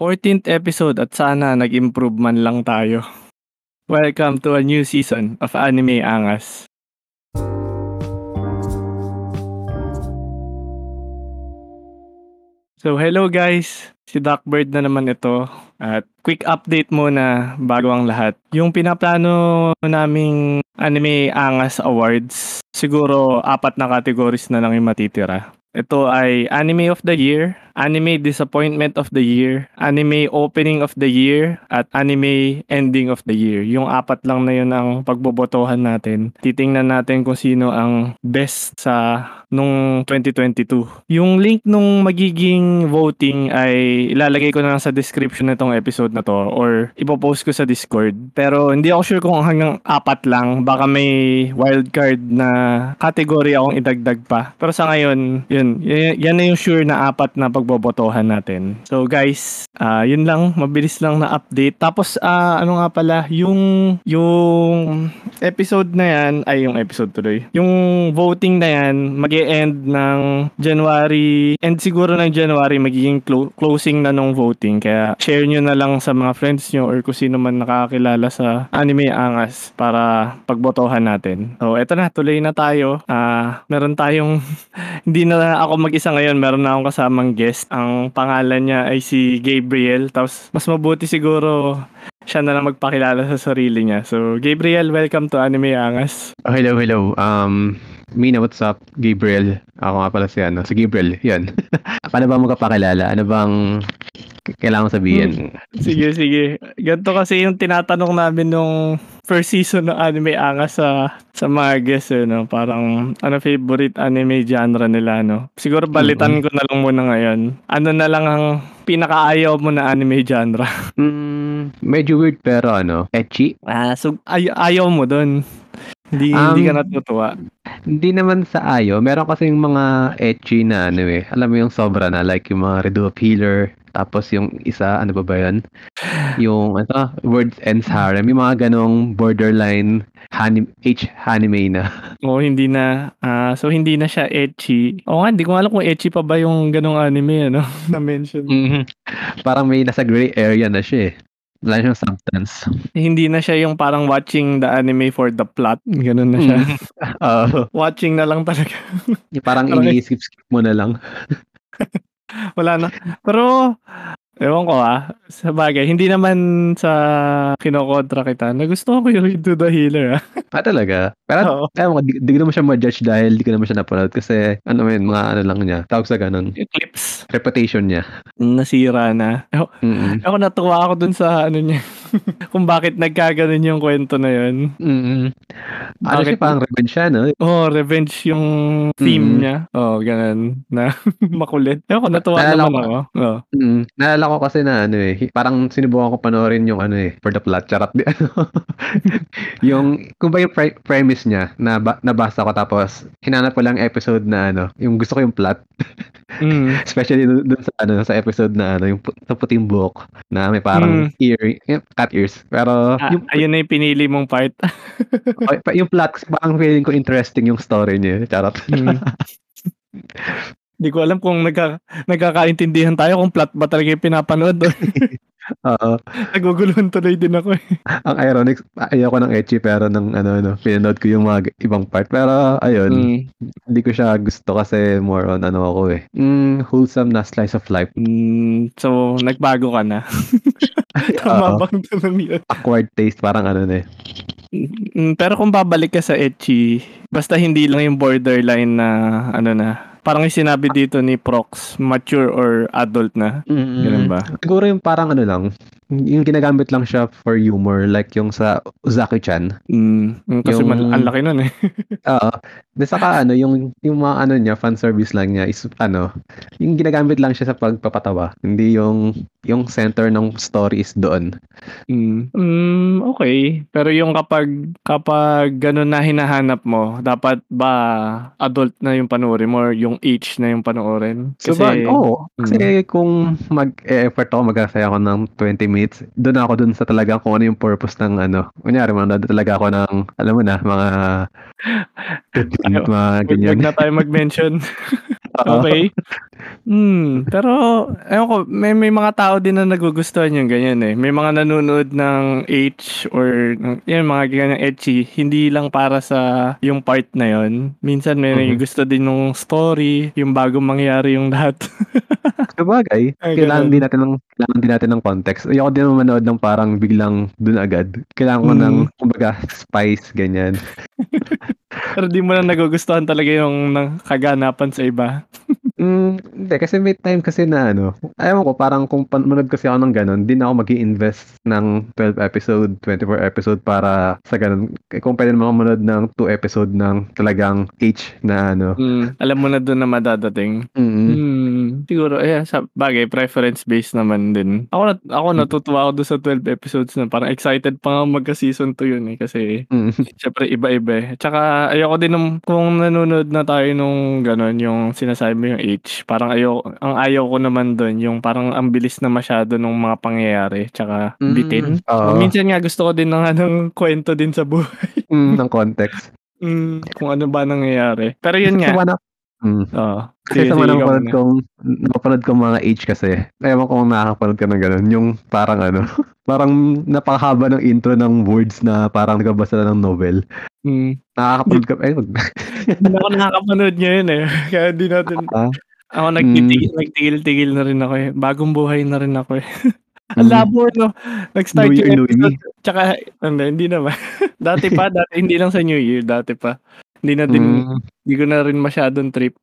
14th episode at sana nag-improve man lang tayo. Welcome to a new season of Anime Angas. So hello guys, si Duckbird na naman ito at quick update muna bago ang lahat. Yung pinaplano naming Anime Angas Awards, siguro apat na categories na lang yung matitira. Ito ay Anime of the Year, Anime Disappointment of the Year, Anime Opening of the Year, at Anime Ending of the Year. Yung apat lang na yun ang pagbobotohan natin. Titingnan natin kung sino ang best sa nung 2022. Yung link nung magiging voting ay ilalagay ko na lang sa description nitong episode na to or ipopost ko sa Discord. Pero hindi ako sure kung hanggang apat lang. Baka may wildcard na category akong idagdag pa. Pero sa ngayon, yun, y- yan na yung sure na apat na pagbobotohan natin. So guys, uh, yun lang, mabilis lang na update. Tapos uh, ano nga pala, yung yung episode na yan, ay yung episode tuloy. Yung voting na yan, mag end ng January, and siguro ng January magiging clo- closing na nung voting. Kaya share nyo na lang sa mga friends nyo or kung sino man nakakilala sa Anime Angas para pagbotohan natin. So eto na, tuloy na tayo. Uh, meron tayong, hindi na ako mag-isa ngayon, meron na akong kasamang guest. Ang pangalan niya ay si Gabriel. Tapos mas mabuti siguro siya na lang magpakilala sa sarili niya. So, Gabriel, welcome to Anime Angas. Oh, hello, hello. Um, Mina, what's up? Gabriel. Ako nga pala si, ano, si Gabriel. Yan. Paano ba magpapakilala? Ano bang kailangan sabihin? Hmm. Sige, sige. Ganito kasi yung tinatanong namin nung first season ng Anime Angas sa sa mga guests, eh, no? Parang ano favorite anime genre nila, no? Siguro balitan mm-hmm. ko na lang muna ngayon. Ano na lang ang pinakaayaw mo na anime genre? Mm, medyo weird pero ano, etchy. Ah, so ay- ayaw mo doon. Hindi, um, hindi ka natutuwa. Hindi naman sa ayo. Meron kasi yung mga etchy na ano eh. Alam mo yung sobra na. Like yung mga Redo of Healer. Tapos yung isa, ano ba ba yun? Yung ano, Words Ends Harem. Yung mga ganong borderline hanim, H-anime na. Oo, oh, hindi na. Uh, so, hindi na siya etchy. Oo nga, hindi ko alam kung etchy pa ba yung ganong anime, ano? Na-mention. Mm-hmm. Parang may nasa gray area na siya eh. Wala siyang substance. Hindi na siya yung parang watching the anime for the plot. Ganun na siya. uh, watching na lang talaga. parang ini-skip-skip mo na lang. Wala na. Pero Ewan ko ah. Sa bagay, hindi naman sa kinokontra kita. Nagustuhan ko yung Redo the Healer ah. ah talaga? Pero, kaya di, di ko naman siya ma-judge dahil di ko naman siya napanood kasi ano man, mga ano lang niya. Tawag sa ganun. Clips. Reputation niya. Nasira na. Ako, mm-hmm. ako natuwa ako dun sa ano niya. kung bakit nagkaganon yung kwento na yun. Mm-hmm. Ano siya parang revenge siya, no? Oh, revenge yung theme mm-hmm. niya. Oh, ganun. Na makulit. Ewan ko, natuwa Nalala naman ko, ako. Oh. Mm, naalala ko kasi na ano eh, parang sinubukan ko panoorin yung ano eh, for the plot. Charot ano. yung, kung ba yung pre- premise niya, na nabasa ko tapos hinanap ko lang episode na ano, yung gusto ko yung plot. Mm. Especially dun, dun sa ano, sa episode na ano, yung sa puting book na may parang mm. ear, cat ears. Pero ah, yung, ayun na yung pinili mong part. yung plot, parang feeling ko interesting yung story niya. Charot. mm. Hindi ko alam kung nagka, nagkakaintindihan tayo kung plot ba talaga yung pinapanood. Oo. Naguguluhan tuloy din ako eh. Ang ironic, ayoko ng etchy pero nang ano, ano, pinanood ko yung mga ibang part. Pero ayun, mm. hindi ko siya gusto kasi more on ano ako eh. Mm, wholesome na slice of life. Mm, so, nagbago ka na. Tama bang tanong yun? Awkward taste, parang ano na eh. Mm, pero kung babalik ka sa etchy, basta hindi lang yung borderline na ano na parang yung sinabi dito ni Prox, mature or adult na. Mm-hmm. Ganun ba? Siguro yung parang ano lang, yung ginagamit lang siya for humor like yung sa Uzaki-chan. Mm, kasi yung, man, ang laki nun eh. Oo. De saka ano, yung, yung mga ano niya, fan service lang niya is ano, yung ginagamit lang siya sa pagpapatawa. Hindi yung yung center ng story is doon. Mm, mm okay. Pero yung kapag kapag ganun na hinahanap mo, dapat ba adult na yung panoorin mo or yung age na yung panoorin? Kasi, so, ba, oo. Kasi mm. kung mag-effort ako, mag-asaya ako ng 20 minutes doon ako doon sa talaga kung ano yung purpose ng ano. Kunyari, manonood talaga ako ng, alam mo na, mga tayo. mga Huwag ganyan. na tayo mag-mention. Okay. Hmm, pero ewan ko, may may mga tao din na nagugustuhan yung ganyan eh. May mga nanonood ng H or ng- yan mga ganyan ecchi, hindi lang para sa yung part na yon. Minsan may Mhm. gusto din ng story, yung bago mangyari yung lahat. Sabagay, Ay, kailangan ganun. din natin ng kailangan din natin ng context. Ayoko din manood ng parang biglang dun agad. Kailangan ko ng Mm. kumbaga spice ganyan. pero di mo na nagugustuhan talaga yung kaganapan sa iba. Mm, hindi kasi may time kasi na ano, ayaw ko parang kung pan- manood kasi ako ng ganun, din ako mag invest ng 12 episode, 24 episode para sa ganun. Eh, Kung pwede naman ako manood ng 2 episode ng talagang H na ano. Hmm, alam mo na doon na madadating. Mm. Hmm, siguro eh sa bagay preference based naman din. Ako na, ako natutuwa ako doon sa 12 episodes na parang excited pa nga magka season 2 yun eh kasi Mm. syempre iba-iba eh. Tsaka ayoko din nung kung nanonood na tayo nung ganon yung sinasabi mo yung H. Parang ayoko ang ayaw ko naman doon yung parang ang bilis na masyado nung mga pangyayari tsaka Mm, bitin. oo. Minsan nga gusto ko din ng anong kwento din sa buhay. Mm, ng context. Mm, kung ano ba nangyayari. Pero yun nga. Sama na, mm. Oo. Kasi Sige, sa mga sige, muna. kong, napapanood kong mga H kasi, ewan ko kung nakakapanood ka ng ganun, yung parang ano, parang napakahaba ng intro ng words na parang nagbabasa na ng novel. Mm. Nakakapanood ka, eh, Hindi ako nakakapanood ngayon eh. Kaya di natin, ah, ako nagtitigil, nagtigil-tigil na rin ako eh. Bagong buhay na rin ako eh. mm, Ang labo no. Nag-start New Year, yung episode. Tsaka, hindi, hindi naman. dati pa, dati, hindi lang sa New Year, dati pa. Hindi na din, mm, hindi ko na rin masyadong trip.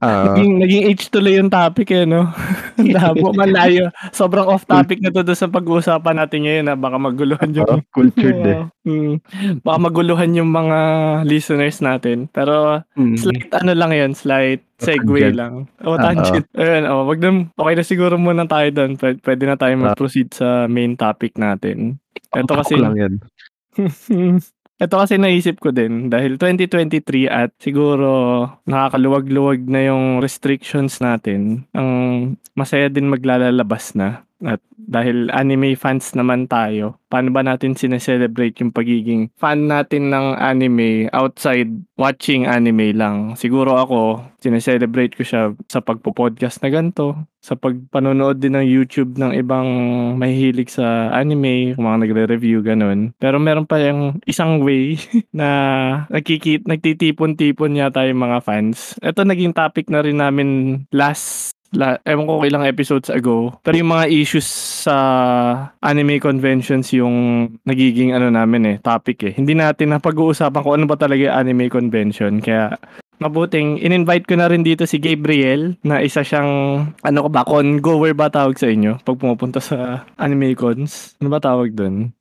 Ah, naging, naging H tuloy yung topic eh, no? Labo, malayo. Sobrang off topic na to doon sa pag-uusapan natin ngayon na baka maguluhan yung ah, cultured eh. Hmm. Baka maguluhan yung mga listeners natin. Pero Mm, slight ano lang yan, slight segue lang. O Oo. tangent. Ayun, oh, wag na, okay na siguro muna tayo doon. Pwede, pwede na tayo mag-proceed sa main topic natin. Ito kasi lang yan. ito kasi naisip ko din dahil 2023 at siguro nakakaluwag-luwag na yung restrictions natin. Ang masaya din maglalabas na. At dahil anime fans naman tayo, paano ba natin sineselebrate yung pagiging fan natin ng anime outside watching anime lang? Siguro ako, sineselebrate ko siya sa pagpo-podcast na ganito, sa pagpanonood din ng YouTube ng ibang mahihilig sa anime, kung mga nagre-review, ganun. Pero meron pa yung isang way na nagkikit, nagtitipon-tipon yata yung mga fans. Ito naging topic na rin namin last la, ewan ko ilang episodes ago. Pero yung mga issues sa anime conventions yung nagiging ano namin eh, topic eh. Hindi natin napag-uusapan kung ano ba talaga yung anime convention. Kaya mabuting in-invite ko na rin dito si Gabriel na isa siyang ano ka ba, con-goer ba tawag sa inyo pag pumupunta sa anime cons? Ano ba tawag doon?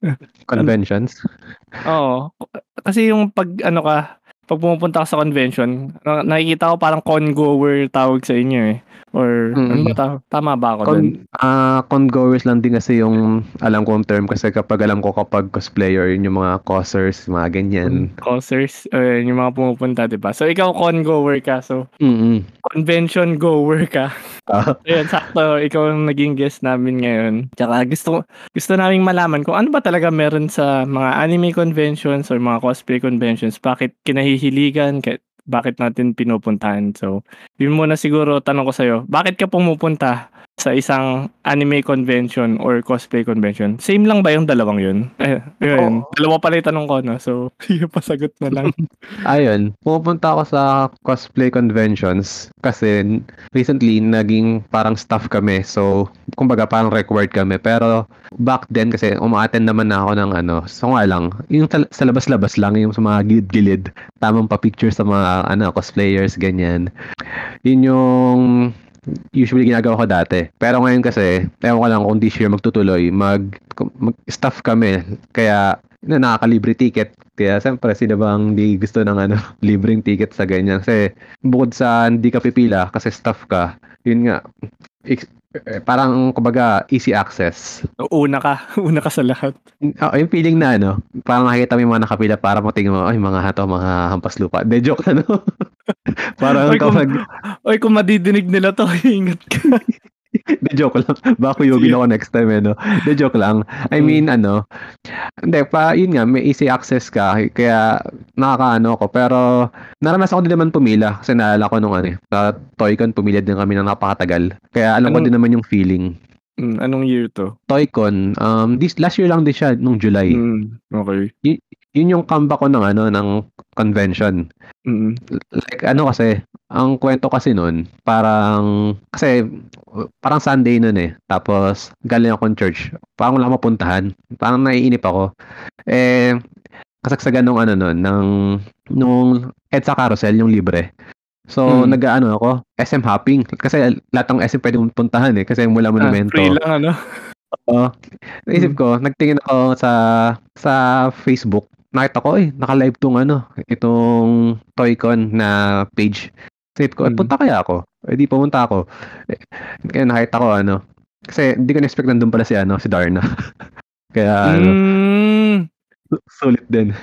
Conventions. Oo. Kasi yung pag ano ka, pag pumupunta ka sa convention, na- nakikita ko parang con-goer tawag sa inyo eh. Or Mm. ano ba? Tama ba ako doon? Con, ah con-goers lang din kasi yung alam kong term kasi kapag alam ko kapag cosplayer, yun yung mga causers, mga ganyan. Causers, uh, yung mga pumupunta, di ba? So, ikaw con-goer ka. So, Mm convention goer ka. Ah, Ayun, sakto. Ikaw ang naging guest namin ngayon. Tsaka gusto, gusto naming malaman kung ano ba talaga meron sa mga anime conventions or mga cosplay conventions. Bakit kinahihiligan? Ka- bakit natin pinupuntahan? So, yun muna siguro tanong ko sa'yo. Bakit ka pumupunta sa isang anime convention or cosplay convention? Same lang ba yung dalawang yun? Eh, yun. Oo. Dalawa pala yung tanong ko, no? So, sige, pasagot na lang. ayun, pumunta ako sa cosplay conventions kasi recently naging parang staff kami. So, kumbaga parang required kami. Pero back then kasi umaattend naman na ako ng ano, so nga lang, yung sa, sa labas-labas lang, yung sa mga gilid-gilid, tamang pa-picture sa mga ano, cosplayers, ganyan. Yun yung usually ginagawa ko dati. Pero ngayon kasi, ewan ko lang kung di sure magtutuloy, mag, mag-staff kami. Kaya, na nakakalibre ticket. Kaya siyempre, sino bang di gusto ng ano, libreng ticket sa ganyan? Kasi bukod sa hindi ka pipila kasi staff ka, yun nga, ex- eh, parang kumbaga easy access. Una ka. Una ka sa lahat. Oh, yung feeling na ano, parang nakikita mo yung mga nakapila para matingin mo, ay mga hato, mga hampas lupa. De joke ano. parang Oy, kung- kapag Oy, kung madidinig nila to, ingat ka. De joke lang. Baka kuyugin ako next time eh, no? De joke lang. I mean, ano, hindi, pa, yun nga, may easy access ka, kaya nakakaano ako. Pero, naranasan ko din naman pumila, kasi naalala ko nung ano, eh, sa Toycon, pumila din kami ng napakatagal. Kaya alam ko Anong- din naman yung feeling. Mm, anong year to? Toycon, um, this, last year lang din siya, nung July. Mm, okay. Yun yung comeback ko ng ano, ng convention. Mm, Like, ano kasi, ang kwento kasi nun, parang, kasi, parang Sunday nun eh. Tapos, galing akong church. Parang wala mapuntahan. Parang naiinip ako. Eh, kasagsagan nung ano nun, ng, nung EDSA Carousel, yung libre. So, Hmm. nag-ano ako, SM hopping. Kasi lahat ng SM pwede mong puntahan eh. Kasi mula ah, monumento. free lang ano? Oo. Naisip Mm. ko, nagtingin ako sa sa Facebook. Nakita ko, eh, naka-live tong ano, itong Toycon na page. Isip ko, eh, Mm. punta kaya ako? Eh, di pumunta ako. Eh, kaya nakita ko, ano, kasi hindi ko na-expect nandun pala si, ano, si Darna. kaya, ano, Mm, sulit din.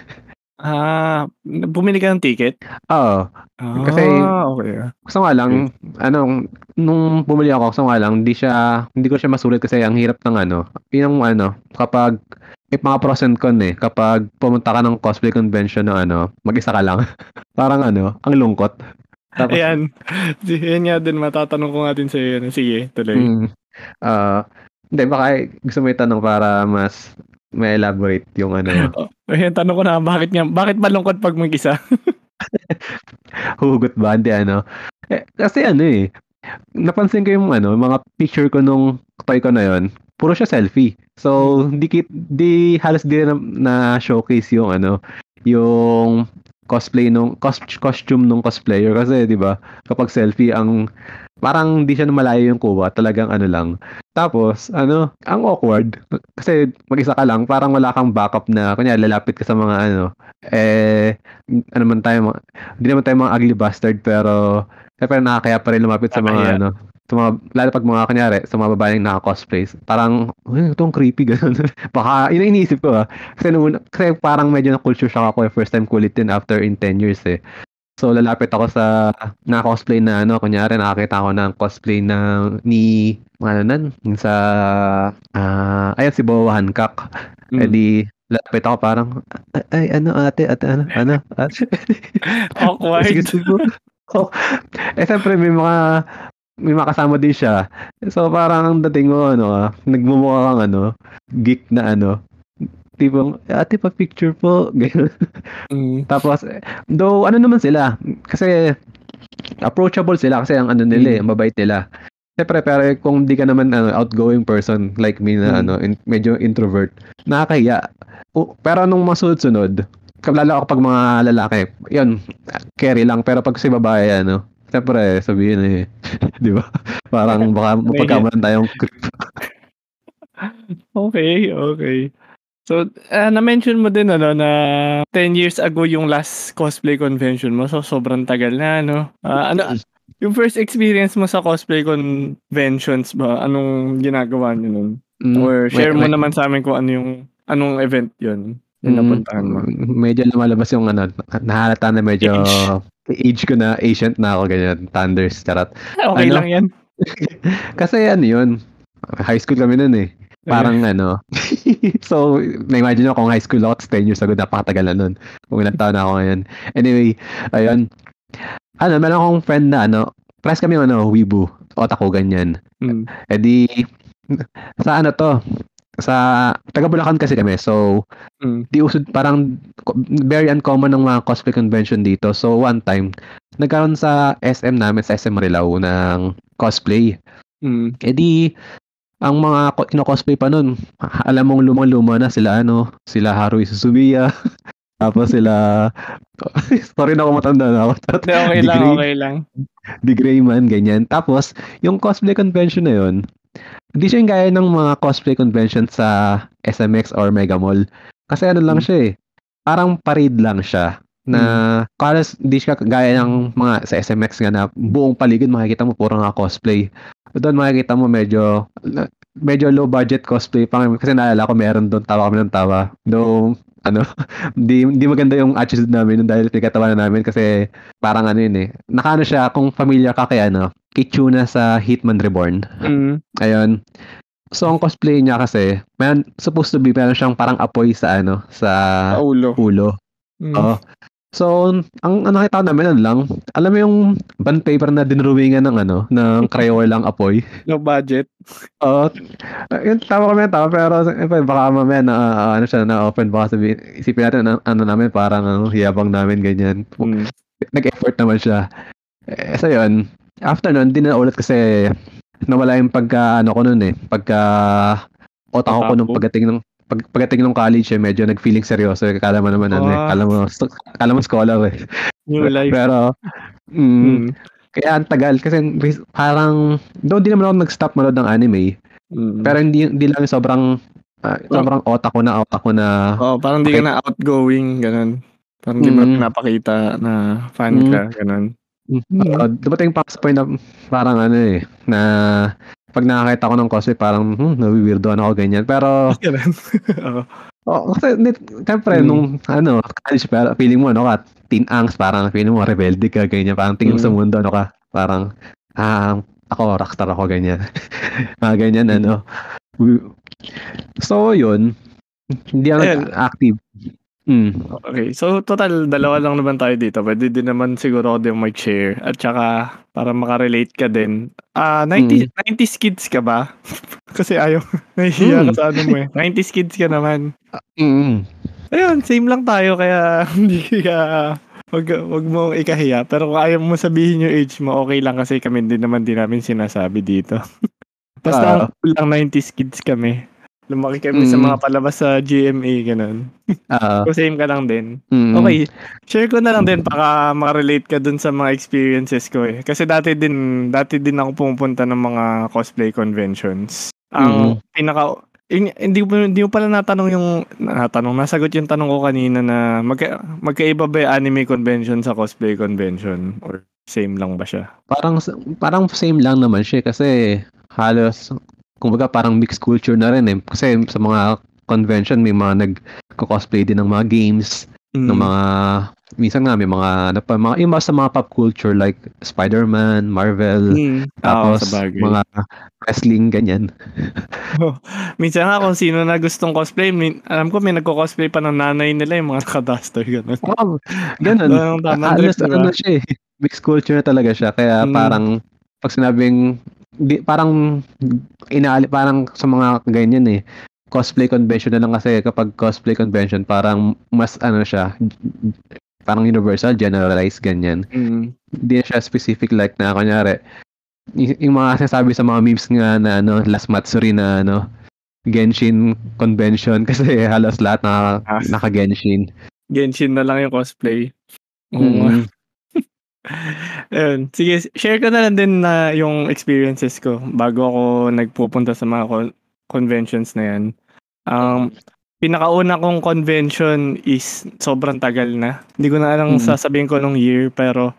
ah, bumili ka ng ticket? Oo. Ah, Kasi- okay. Gusto nga lang, ano, nung bumili ako, gusto nga lang, hindi siya, hindi ko siya masulit kasi ang hirap ng ano, yung ano, kapag, may mga pros and con eh, kapag pumunta ka ng cosplay convention na ano, mag-isa ka lang, parang ano, ang lungkot. Tapos, Ayan. Yan nga din, matatanong ko nga din sa iyo. Sige, tuloy. mm, ah, hindi, baka gusto mo itanong para mas may elaborate yung ano, Oh, ayan, tanong ko na, bakit nga, bakit malungkot pag mag-isa? hugot ba, hindi ano. Eh, kasi ano eh, napansin ko yung ano, mga picture ko nung toy ko na yon puro siya selfie. So, di, kit- di halos di na, na showcase yung ano, yung cosplay nung cos, costume nung cosplayer. Kasi 'di ba kapag selfie ang parang di siya malayo yung kuha talagang ano lang. Tapos ano ang awkward kasi mag-isa ka lang parang wala kang backup na kunya lalapit ka sa mga ano eh ano man tayo hindi naman tayo mga ugly bastard pero syempre nakakaya pa rin lumapit sa mga ano sa mga, lalo pag mga kanyari, sa mga babaeng naka-cosplay, parang, uy, itong creepy, gano'n. Baka, yun ang iniisip ko ah. Kasi, nung, una- kasi parang medyo na-culture shock ako eh, first time ko ulit din after in 10 years eh. So, lalapit ako sa naka-cosplay na ano, kunyari, nakakita ako ng cosplay na ni, ano nan, sa, ah, ayun, si Boa Hancock. Mm. Eh di, lapit ako parang, ay, ay, ano ate, ate, ano, ano, ate. Awkward. Sige. Oh. Eh, siyempre, may mga, may mga kasama din siya. So, parang ang dating mo, ano, ah, nagmumukha kang, ano, geek na, ano, tipong, ate, pa-picture po. Ganyan. Mm. Tapos, eh, though, ano naman sila, kasi, approachable sila kasi ang ano nila, eh, Mm. ang mabait nila. Siyempre, pero kung di ka naman ano, outgoing person like me na Mm. ano, in- medyo introvert, nakakahiya. O, pero nung masunod-sunod, lalo ako pag mga lalaki, yun, carry lang. Pero pag si babae, ano, siyempre, sabihin eh, di ba? Parang baka mapagkamalan tayong creep. Okay, okay. So, ah, na-mention mo din ano na 10 years ago yung last cosplay convention mo. So, sobrang tagal na, no? Ah, ano, yung first experience mo sa cosplay conventions ba? Anong ginagawa niyo nun? Mm, Or share may- mo may- naman sa amin kung ano yung anong event yun yung Mm, napuntahan mo. Medyo lumalabas yung ano, nahalata na medyo age, ko na, ancient na ako, ganyan, thunders, charot. Okay Ano? lang yan. Kasi ano yun, high school kami nun eh. Parang ano, so, na-imagine ako kung high school ako, tapos 10 years ago, napakatagal na nun. Kung ilang taon na ako ngayon. Anyway, ayun. Ano, meron akong friend na ano, press kami ano, Weibo, otaku, ganyan. Mm. Eh di, sa ano to, sa, taga Bulacan kasi kami, so, Mm. di usod, parang very uncommon ng mga cosplay convention dito. So, one time, nagkaroon sa SM namin, sa SM Marilao, ng cosplay. Mm. Eh di, ang mga kino-cosplay pa nun, alam mong lumang-luma na sila ano, sila Haruhi Suzumiya, tapos sila, sorry na ako matanda na ako. Okay lang, Degree. okay lang. The Greyman, ganyan. Tapos, yung cosplay convention na yun, hindi siya yung gaya ng mga cosplay convention sa SMX or Mega Mall. Kasi ano lang Hmm. siya eh, parang parade lang siya na kalas hindi siya gaya ng mga sa SMX nga na buong paligid makikita mo puro nga cosplay. Doon makikita mo medyo medyo low budget cosplay pa kasi naalala ko meron doon tawa kami ng tawa. Though ano, di, di maganda yung attitude namin dahil pinagkatawanan namin kasi parang ano yun eh. Nakano siya, kung familiar ka kay ano, kay Tuna sa Hitman Reborn. Mm. Ayun. So, ang cosplay niya kasi, man, supposed to be, meron siyang parang apoy sa ano, sa Paulo. ulo. Mm. Oo. So, ang ano nakita namin ano lang, alam mo yung bond paper na dinrawingan ng ano, ng Crayola lang apoy. No budget. Oo. Uh, yun, tama kami tama, pero siyempre, baka mamaya na, uh, ano siya, na-open, baka sabihin, isipin natin, ano, ano namin, parang ano, yabang namin, ganyan. Mm. Nag-effort naman siya. Eh, so yun, after nun, di na ulit kasi nawala yung pagka, ano ko nun eh, pagka, otak ko nung pagdating ng pag, pagdating ng college eh, medyo nag-feeling seryoso. Eh. Kala mo naman, ano eh, Ah. kala mo, kala mo scholar eh. New life. Pero, mm, Mm. kaya ang tagal. Kasi parang, doon di naman ako nag-stop manood ng anime. Mm. Pero hindi, hindi lang sobrang, ah, sobrang otak ko na, otak ko na, oh, parang di Okay. ka na outgoing, ganun. Parang di mo Mm. na pinapakita na fan Mm. ka, ganun. Mm. uh, dumating pa sa point na parang ano eh, na pag nakakita ko ng cosplay, parang, hmm, nawiwirdoan ako ganyan. Pero. Oo. oh, kasi, siyempre, Mm. nung, ano, college, pero feeling mo, ano ka, teen angst, parang feeling mo, rebelde ka, ganyan, parang tingin mo sa Mm. mundo, ano ka, parang, ah, ako, rockstar ako, ganyan. Mga ganyan, Mm. ano. So, yun, hindi ako active. Mm. Okay, so total, dalawa lang naman tayo dito. Pwede din naman siguro ako din mag-share. At saka, para makarelate ka din. Ah, 90, 90s kids ka ba? Kasi ayaw, nahihiya ka Mm. sa ano mo eh. 90s kids ka naman. Mm. Ayun, same lang tayo. Kaya hindi ka, wag, wag mo ikahiya. Pero kung ayaw mo sabihin yung age mo, okay lang kasi kami din naman din namin sinasabi dito. Basta Ah. cool lang 90s kids kami. Lumaki kami sa Mm. mga palabas sa GMA, ganun. Ah, So same ka lang din. mm. Okay, share ko na lang din para makarelate ka dun sa mga experiences ko eh. Kasi dati din, dati din ako pumupunta ng mga cosplay conventions. Ang pinaka in- hindi mo hindi mo pala natanong yung natanong nasagot yung tanong ko kanina na magka, magkaiba ba yung anime convention sa cosplay convention or same lang ba siya? parang parang same lang naman siya kasi halos kumbaga parang mixed culture na rin eh kasi sa mga convention may mga nag-cosplay din ng mga games Mm. ng mga minsan nga may mga ano pa mga iba sa mga pop culture like Spider-Man, Marvel, Mm. Tapos bagay. mga wrestling ganyan. Minsan nga kung sino na gustong cosplay, min- alam ko may nagko-cosplay pa ng nanay nila yung mga naka-duster ganun. Wow, ganun. Diba? ano siya eh. Mixed culture na talaga siya kaya Mm. parang pag sinabing di, parang inaali parang sa mga ganyan eh cosplay convention na lang kasi kapag cosplay convention parang mas ano siya parang universal generalized ganyan Mm. hindi na siya specific like na kunyari y- yung mga sinasabi sa mga memes nga na ano last Matsuri na ano Genshin convention kasi halos lahat na Ah. naka Genshin Genshin na lang yung cosplay. Mm. Ayun. Sige, share ko na lang din na yung experiences ko bago ako nagpupunta sa mga con- conventions na yan. Ang pinakauna kong convention is sobrang tagal na. Hindi ko na alam Mm. sasabihin ko nung year pero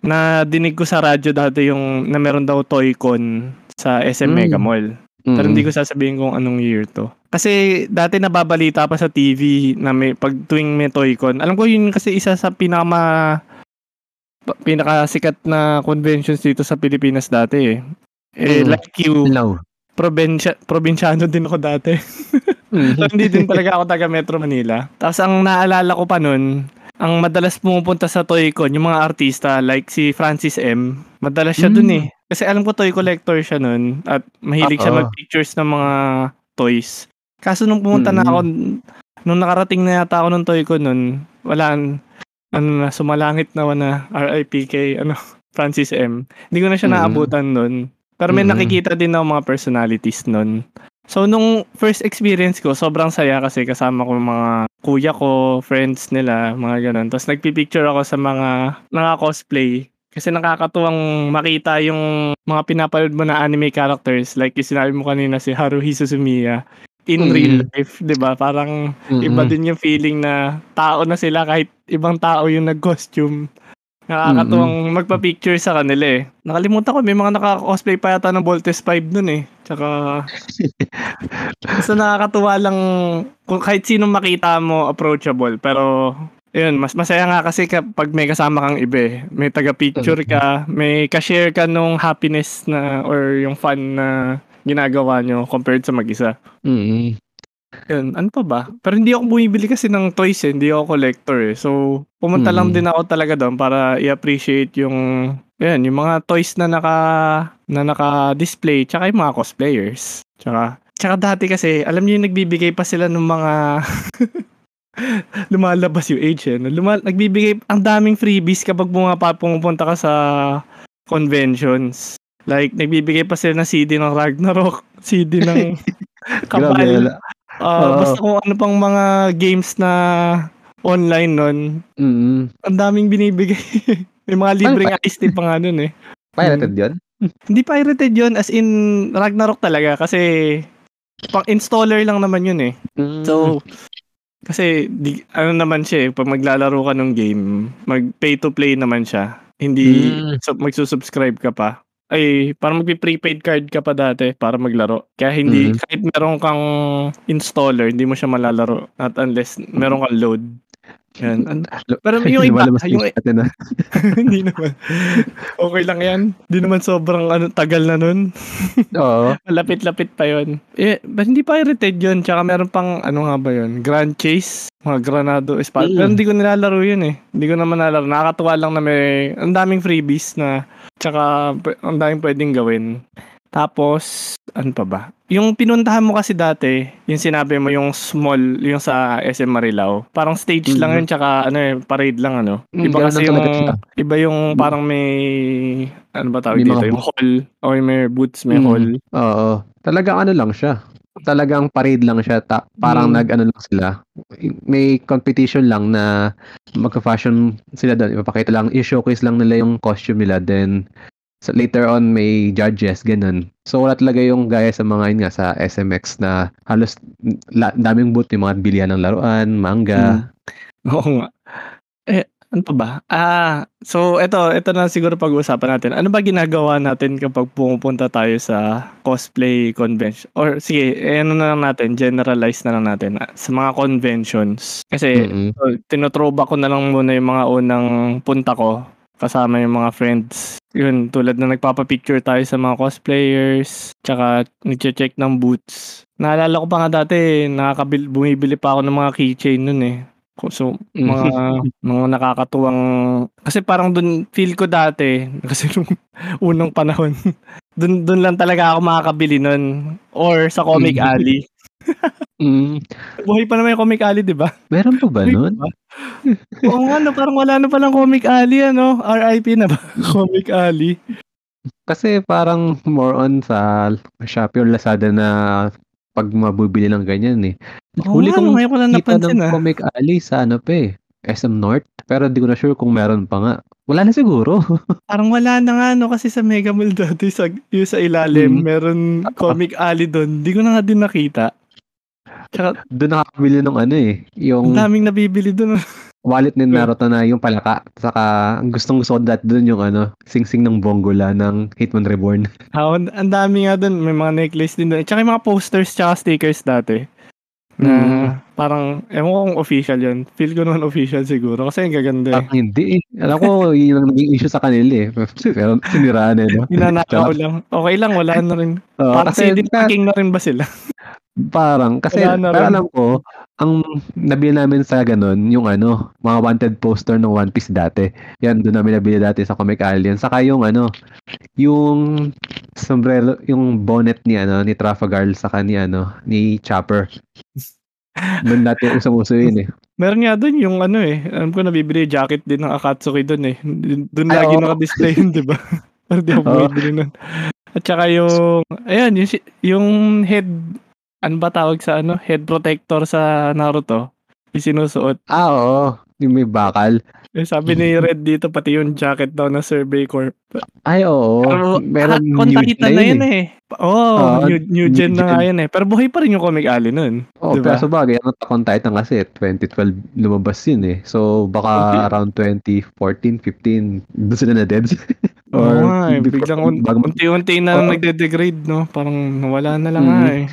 na dinig ko sa radyo dati yung na meron daw Toy-Con sa SM Mm. Mega Mall. Pero Mm. hindi ko sasabihin kung anong year to. Kasi dati nababalita pa sa TV na may pag tuwing may Toy-Con. Alam ko yun kasi isa sa pinaka pinakasikat na conventions dito sa Pilipinas dati eh. Eh, Mm. like you, Hello. probinsya, probinsyano din ako dati. so, hindi din talaga ako taga Metro Manila. Tapos ang naalala ko pa nun, ang madalas pumupunta sa Toy-Con, yung mga artista like si Francis M, madalas siya Mm. dun eh. Kasi alam ko toy collector siya nun at mahilig siya Oo. mag-pictures ng mga toys. Kaso nung pumunta na Mm. ako, nung nakarating na yata ako ng Toy-Con nun, wala, ano na, sumalangit na na RIP kay, ano, Francis M. Hindi ko na siya Mm. naabutan nun. Pero may Mm. nakikita din ako mga personalities nun. So, nung first experience ko, sobrang saya kasi kasama ko mga kuya ko, friends nila, mga ganun. Tapos nagpipicture ako sa mga naka-cosplay. Kasi nakakatuwang makita yung mga pinapanood mo na anime characters. Like yung sinabi mo kanina si Haruhi Suzumiya. In Mm. real life, di ba? Parang Mm-mm. iba din yung feeling na tao na sila kahit ibang tao yung nag-costume. Nakakatuwang magpa-picture sa kanila eh. Nakalimutan ko, may mga naka-cosplay pa yata ng Voltes 5 nun eh. Tsaka, basta nakakatuwa lang, kung kahit sino makita mo, approachable. Pero, yun, mas masaya nga kasi kapag may kasama kang iba eh. May taga-picture ka, may ka-share ka nung happiness na, or yung fun na ginagawa nyo compared sa mag-isa. Mm. Yun, ano pa ba? Pero hindi ako bumibili kasi ng toys eh. Hindi ako collector eh. So, pumunta lang Mm. din ako talaga doon para i-appreciate yung yan, yung mga toys na naka na naka-display tsaka yung mga cosplayers. Tsaka tsaka dati kasi, alam niyo yung nagbibigay pa sila ng mga lumalabas yung age eh. Lumal- nagbibigay ang daming freebies kapag pumapa pumupunta ka sa conventions. Like, nagbibigay pa sila ng CD ng Ragnarok, CD ng. Kabal. Oo. basta kung ano pang mga games na online nun, Mm. ang daming binibigay. May mga libreng iced tea pa nga nun eh. Pirated yun? Hindi pirated yun, as in Ragnarok talaga kasi pang installer lang naman yun eh. Mm. So, kasi di, ano naman siya eh, pag maglalaro ka ng game, mag pay to play naman siya. Hindi Mm. so, magsusubscribe ka pa. Ay, parang magpi-prepaid card ka pa dati para maglaro. Kaya hindi, Mhm. kahit meron kang installer, hindi mo siya malalaro. Not unless meron kang load. Yan. An- Pero yung iba, yung, natin na. hindi naman. Okay lang yan. Hindi naman sobrang ano, tagal na nun. Oo. Lapit-lapit pa yon. Eh, but hindi pirated yun. Tsaka meron pang, ano nga ba yun? Grand Chase. Mga Granado Espada. Mm. Pero hindi ko nilalaro yun eh. Hindi ko naman nilalaro. Nakakatuwa lang na may, ang daming freebies na, tsaka ang daming pwedeng gawin. Tapos, ano pa ba? Yung pinuntahan mo kasi dati, yung sinabi mo yung small, yung sa SM Marilao, parang stage lang Mhm. yun, tsaka ano eh, parade lang ano. Mm, Iba kasi lang yung, iba yung parang may, ano ba tawag May dito? Yung hall, o may booths, may Mm. hall. Oo. Talagang ano lang siya. Talagang parade lang siya. Ta- parang Mm. nag-ano lang sila. May competition lang na magka-fashion sila doon. Ipapakita lang, i-showcase lang nila yung costume nila. Then, so later on, may judges, ganun. So, wala talaga yung gaya sa mga yun nga sa SMX na halos la- daming booth, yung mga bilihan ng laruan, manga. Oo nga. Eh, ano pa ba? Ah, so ito, ito na siguro pag-uusapan natin. Ano ba ginagawa natin kapag pumupunta tayo sa cosplay convention? Or sige, eh, ano na lang natin, generalize na lang natin ah, sa mga conventions. Kasi Mm-mm. so, tinotroba ko na lang muna yung mga unang punta ko kasama yung mga friends. Yun, tulad na nagpapapicture tayo sa mga cosplayers, tsaka nag-check ng booths. Naalala ko pa nga dati, nakakabil, bumibili pa ako ng mga keychain nun eh. So, mga, mga nakakatuwang, kasi parang dun, feel ko dati, kasi nung unang panahon, dun, dun lang talaga ako makakabili nun. Or sa Comic Mhm. Alley. Mm. Buhay pa naman yung Comic Alley, di ba? Meron pa ba nun? Oo nga, no, parang wala na palang Comic Alley, ano? RIP na ba? Comic Alley. Kasi parang more on sa Shopee or Lazada na pag mabubili ng ganyan eh. Oo Huli nga, no, kong ngayon ko lang kita napansin ng ah. Comic Alley sa ano pa eh. SM North. Pero di ko na sure kung meron pa nga. Wala na siguro. Parang wala na nga, no? Kasi sa Mega Mall dati, sa, yung sa ilalim, Mhm. meron Comic Alley doon. Di ko na nga din nakita. Tsaka, Doon nakakabili ng ano eh. ang Yung daming nabibili doon. wallet ni Naruto na yung palaka. Saka ang gustong gusto ko dati doon yung ano, sing-sing ng Bongola ng Hitman Reborn. Ah, ang ang dami nga doon. May mga necklace din doon. Tsaka yung mga posters tsaka stickers dati. Na Mhm. parang, ewan ko kung official yun. Feel ko naman official siguro. Kasi ang gaganda eh. Parang hindi eh. Alam ko, yun ang naging issue sa kanila eh. Pero siniraan eh. No? Ninanakaw Tsaka- lang. Okay lang, wala na rin. Oo, Parang kasi CD king na rin ba sila? Parang, kasi, rin. alam ko, ang nabili namin sa ganun, yung ano, mga wanted poster ng One Piece dati. Yan, doon namin nabili dati sa Comic Alien. Saka yung ano, yung sombrero, yung bonnet ni ano, ni Trafalgar, saka ni ano, ni Chopper. Doon dati usang-uso yun eh. Meron nga doon yung ano eh. Alam ko nabibili jacket din ng Akatsuki doon eh. Doon lagi oo. naka-display yun, di ba? Pero di ako bumibili nun. At saka yung, ayan, yung, yung head, ano ba tawag sa ano? Head protector sa Naruto. Yung sinusuot. Ah, oo. Yung may bakal. Eh, sabi ni Red dito, pati yung jacket daw na Survey Corp. Ay, oo. Pero, Meron ah, new kontakitan na gen yan eh. Oo, Oo, new, new new gen na nga yan eh. Pero buhay pa rin yung Comic Alley nun. Oh, Diba? pero sa bagay, ang Attack on Titan kasi 2012 lumabas yun eh. So baka Okay. around 2014, 15 doon sila na dead. Oo nga eh. before- Biglang un- unti-unti na Oo. nagde-degrade, no? Parang nawala na lang Mhm. nga eh.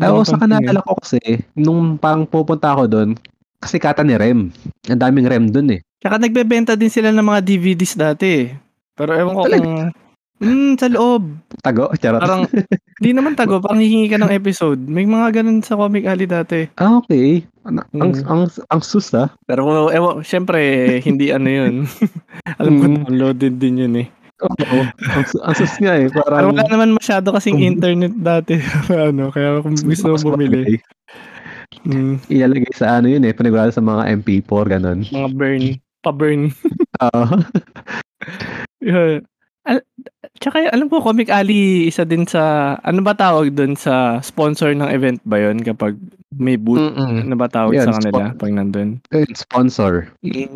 Ay, oo, sa something, eh. kanala ko kasi, nung parang pupunta ako doon, kasi kata ni Rem. Ang daming Rem doon eh. Tsaka nagbebenta din sila ng mga DVDs dati eh. Pero ewan ko Talaga? kung... Hmm, sa loob. Tago, charot. Parang, di naman tago, parang hihingi ka ng episode. May mga ganun sa Comic Alley dati. ah, okay. Ang, ang, Mm. ang, ang sus ah. Pero ewan, syempre, hindi ano yun. Alam ko, Mm. downloaded din yun eh. Oo. ang, su- ang sus nga eh. Pero Parang, wala naman masyado kasing Um, internet dati. ano, kaya kung gusto mo bumili. Mm, Ilalagay sa ano yun eh. Panigurado sa mga MP4, ganun. mga burn. Pa-burn. Oo. Yeah. Al- tsaka alam ko Comic Alley isa din sa ano ba tawag doon sa sponsor ng event ba yon kapag may booth Mm-mm. ano ba tawag Yan, sa kanila spo- pag nandun Sponsor.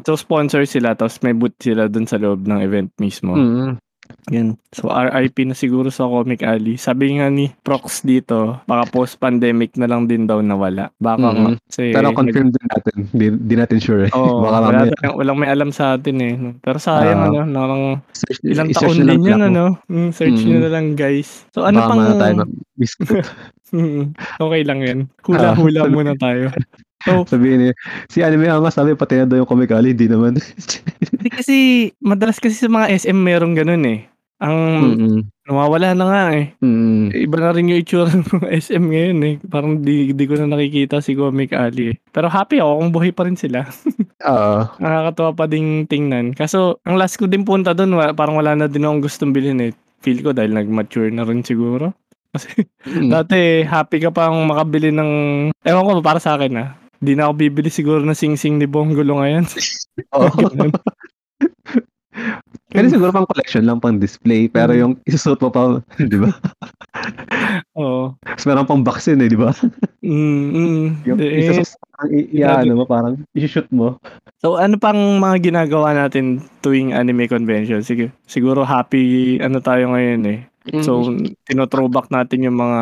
so sponsor sila tapos may booth sila doon sa loob ng event mismo Mm. Yan so RIP na siguro sa Comic Alley sabi nga ni Prox dito baka post pandemic na lang din daw nawala baka nga Mm. kasi Pero confirm din natin. Di, di natin sure eh. Oh, Baka wala mamaya. tayong- walang may alam sa atin eh. Pero sayang Ah. ano, narang Search- Ilang taon din yun, ano? Mm, search nyo Mm. na lang, guys. So, ano Baka pang... tayo ma- biscuit. Mm, okay lang yan. Ah. Hula-hula muna tayo. So, Sabihin niya, si Anime nga sabi pati na daw yung Comic Alley, hindi naman. hindi kasi, madalas kasi sa mga SM merong ganun eh. Ang Mm-mm. nawawala na nga eh. Mm. Iba na rin yung itsura ng SM ngayon eh. Parang di, di ko na nakikita si Comic Alley eh. Pero happy ako kung buhay pa rin sila. Oo. Nakakatawa pa ding tingnan. Kaso, ang last ko din punta doon, parang wala na din akong gustong bilhin eh. Feel ko dahil nag-mature na rin siguro. Kasi Mm. Dati, happy ka pang makabili ng... Ewan ko, para sa akin ah. Di na ako bibili siguro ng sing-sing ni Bonggolo ngayon. Oo. Pero siguro pang collection lang, pang display. Pero Mm. yung isusuot mo pa, di ba? Oo. Mas meron pang vaccine eh, di ba? Mm, mm. Yung eh, isusuot, i- ano mo, parang isushoot mo. So, ano pang mga ginagawa natin tuwing anime convention? Sige, siguro happy ano tayo ngayon eh. So, tino-throwback natin yung mga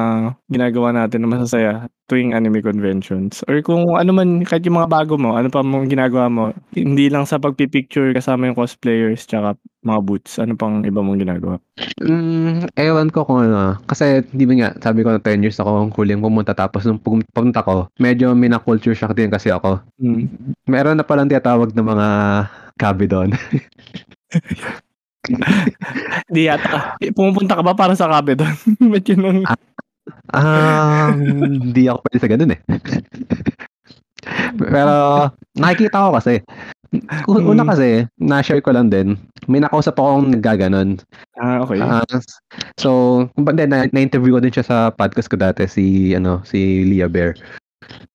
ginagawa natin na masasaya tuwing anime conventions. Or kung ano man, kahit yung mga bago mo, ano pa mga ginagawa mo, hindi lang sa pagpipicture kasama yung cosplayers tsaka mga boots. Ano pang iba mong ginagawa? Mm, ewan ko kung ano. Kasi, di ba nga, sabi ko na 10 years ako ang huling pumunta. Tapos nung pum- pumunta ko, medyo may na-culture shock din kasi ako. Mm. Meron na palang tinatawag na mga kabi doon. Di yata. Pumupunta ka ba para sa kabe doon? Ba't yun ang... Ah, hindi ako pwede sa ganun eh. Pero nakikita ko kasi. Una Hmm. kasi, na-share ko lang din. May nakausap akong naggaganon. Ah, okay. Ah, so, din, na- na-interview ko din siya sa podcast ko dati, si, ano, si Leah Bear.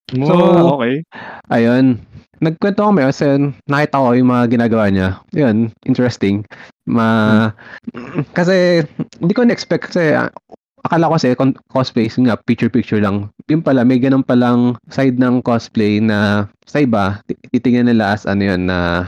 So- okay. Ayun. Nagkwento kami kasi nakita ko yung mga ginagawa niya. Yun, interesting. Ma kasi hindi ko na-expect kasi ah, akala ko kasi cosplay yun nga picture-picture lang. Yun pala may ganun palang side ng cosplay na sa iba ti- titingnan nila as ano yun na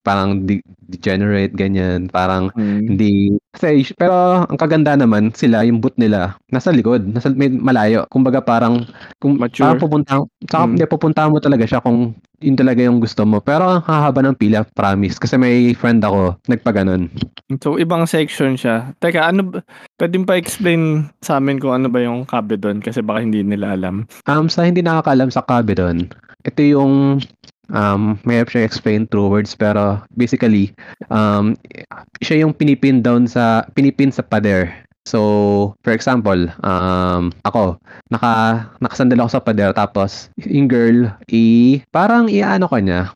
parang de- degenerate ganyan, parang Mm. hindi kasi pero ang kaganda naman sila yung boot nila nasa likod nasa may malayo kumbaga parang kung Mature. parang pupunta saka Mm. hindi pupuntahan mo talaga siya kung yun talaga yung gusto mo pero ang hahaba ng pila promise kasi may friend ako nagpaganon So, ibang section siya. Teka, ano ba? Pwede pa explain sa amin kung ano ba yung kabe doon kasi baka hindi nila alam. um sa hindi nakakaalam sa Cabedon ito yung um may siya explain through words pero basically um siya yung pinipin down sa pinipin sa pader So, for example, um, ako, naka, nakasandal ako sa pader, tapos, yung girl, i, parang iano ka niya,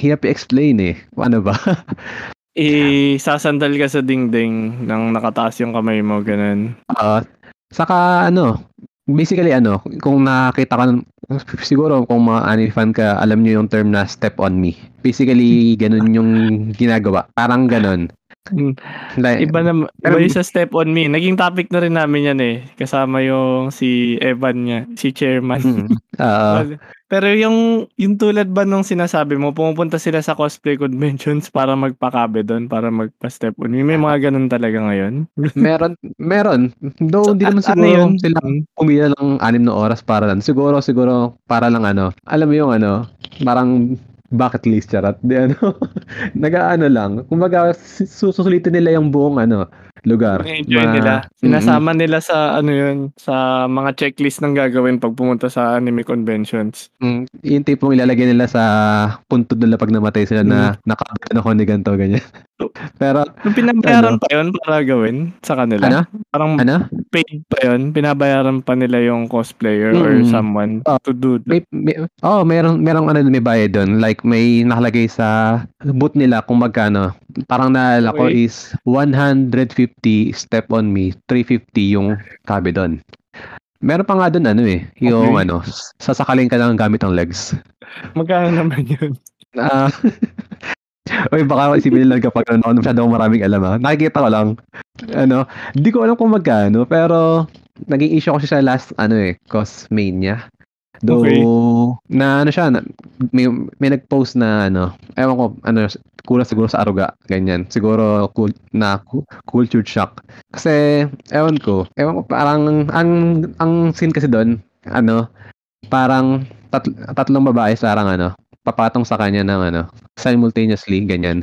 hirap i-explain eh. Ano ba? I-sasandal ka sa dingding nang nakataas yung kamay mo, ganun. Ah, saka, ano, basically, ano, kung nakita ka, siguro, kung mga anime fan ka, alam niyo yung term na step on me. Basically, ganun yung ginagawa. Parang ganun. Iba na iba yung sa Step on Me. Naging topic na rin namin yan eh. Kasama yung si Evan niya, si chairman. Oo. Pero yung yung tulad ba nung sinasabi mo, pumupunta sila sa cosplay conventions para magpakabe doon, para magpa-step on me. May mga ganun talaga ngayon. meron, meron. Though hindi naman ano siguro yun? sila pumila ng anim na oras para lang. Siguro, siguro, para lang ano. Alam mo yung ano, parang bucket list charot. Di ano, nag-ano lang. Kumbaga, su- susulitin nila yung buong ano, lugar. enjoy Ma- nila. Sinasama nila sa ano yun, sa mga checklist ng gagawin pag pumunta sa anime conventions. Mm, yung tipong ilalagay nila sa puntod nila pag namatay sila na nakabit ako ni ganito, ganyan. Pero, Nung pinabayaran pa yun para gawin sa kanila. ano? Parang Ano? paid pa yun. Pinabayaran pa nila yung cosplayer or Mm. someone Oh. to do that. May, may oh, merong merong ano may bayad doon. Like may nakalagay sa boot nila kung magkano. Parang naalala ko is 150 step on me, 350 yung sabi doon. Meron pa nga doon ano eh, yung Okay. ano, sasakalin ka lang gamit ang legs. Magkano naman yun? Ah. Oy, baka isipin nila kapag ano, ano masyado akong maraming alam ha. Nakikita ko lang. Ano, hindi ko alam kung magkano, pero naging issue kasi sa last ano eh, Cosmania. Though, Okay. na ano siya, na, may, may nag-post na ano, ewan ko, ano, kulang siguro sa aruga, ganyan. Siguro cool, na cu- culture shock. Kasi, ewan ko, ewan ko, parang, ang, ang scene kasi doon, ano, parang tat- tatlong babae parang ano, papatong sa kanya ng ano, simultaneously, ganyan.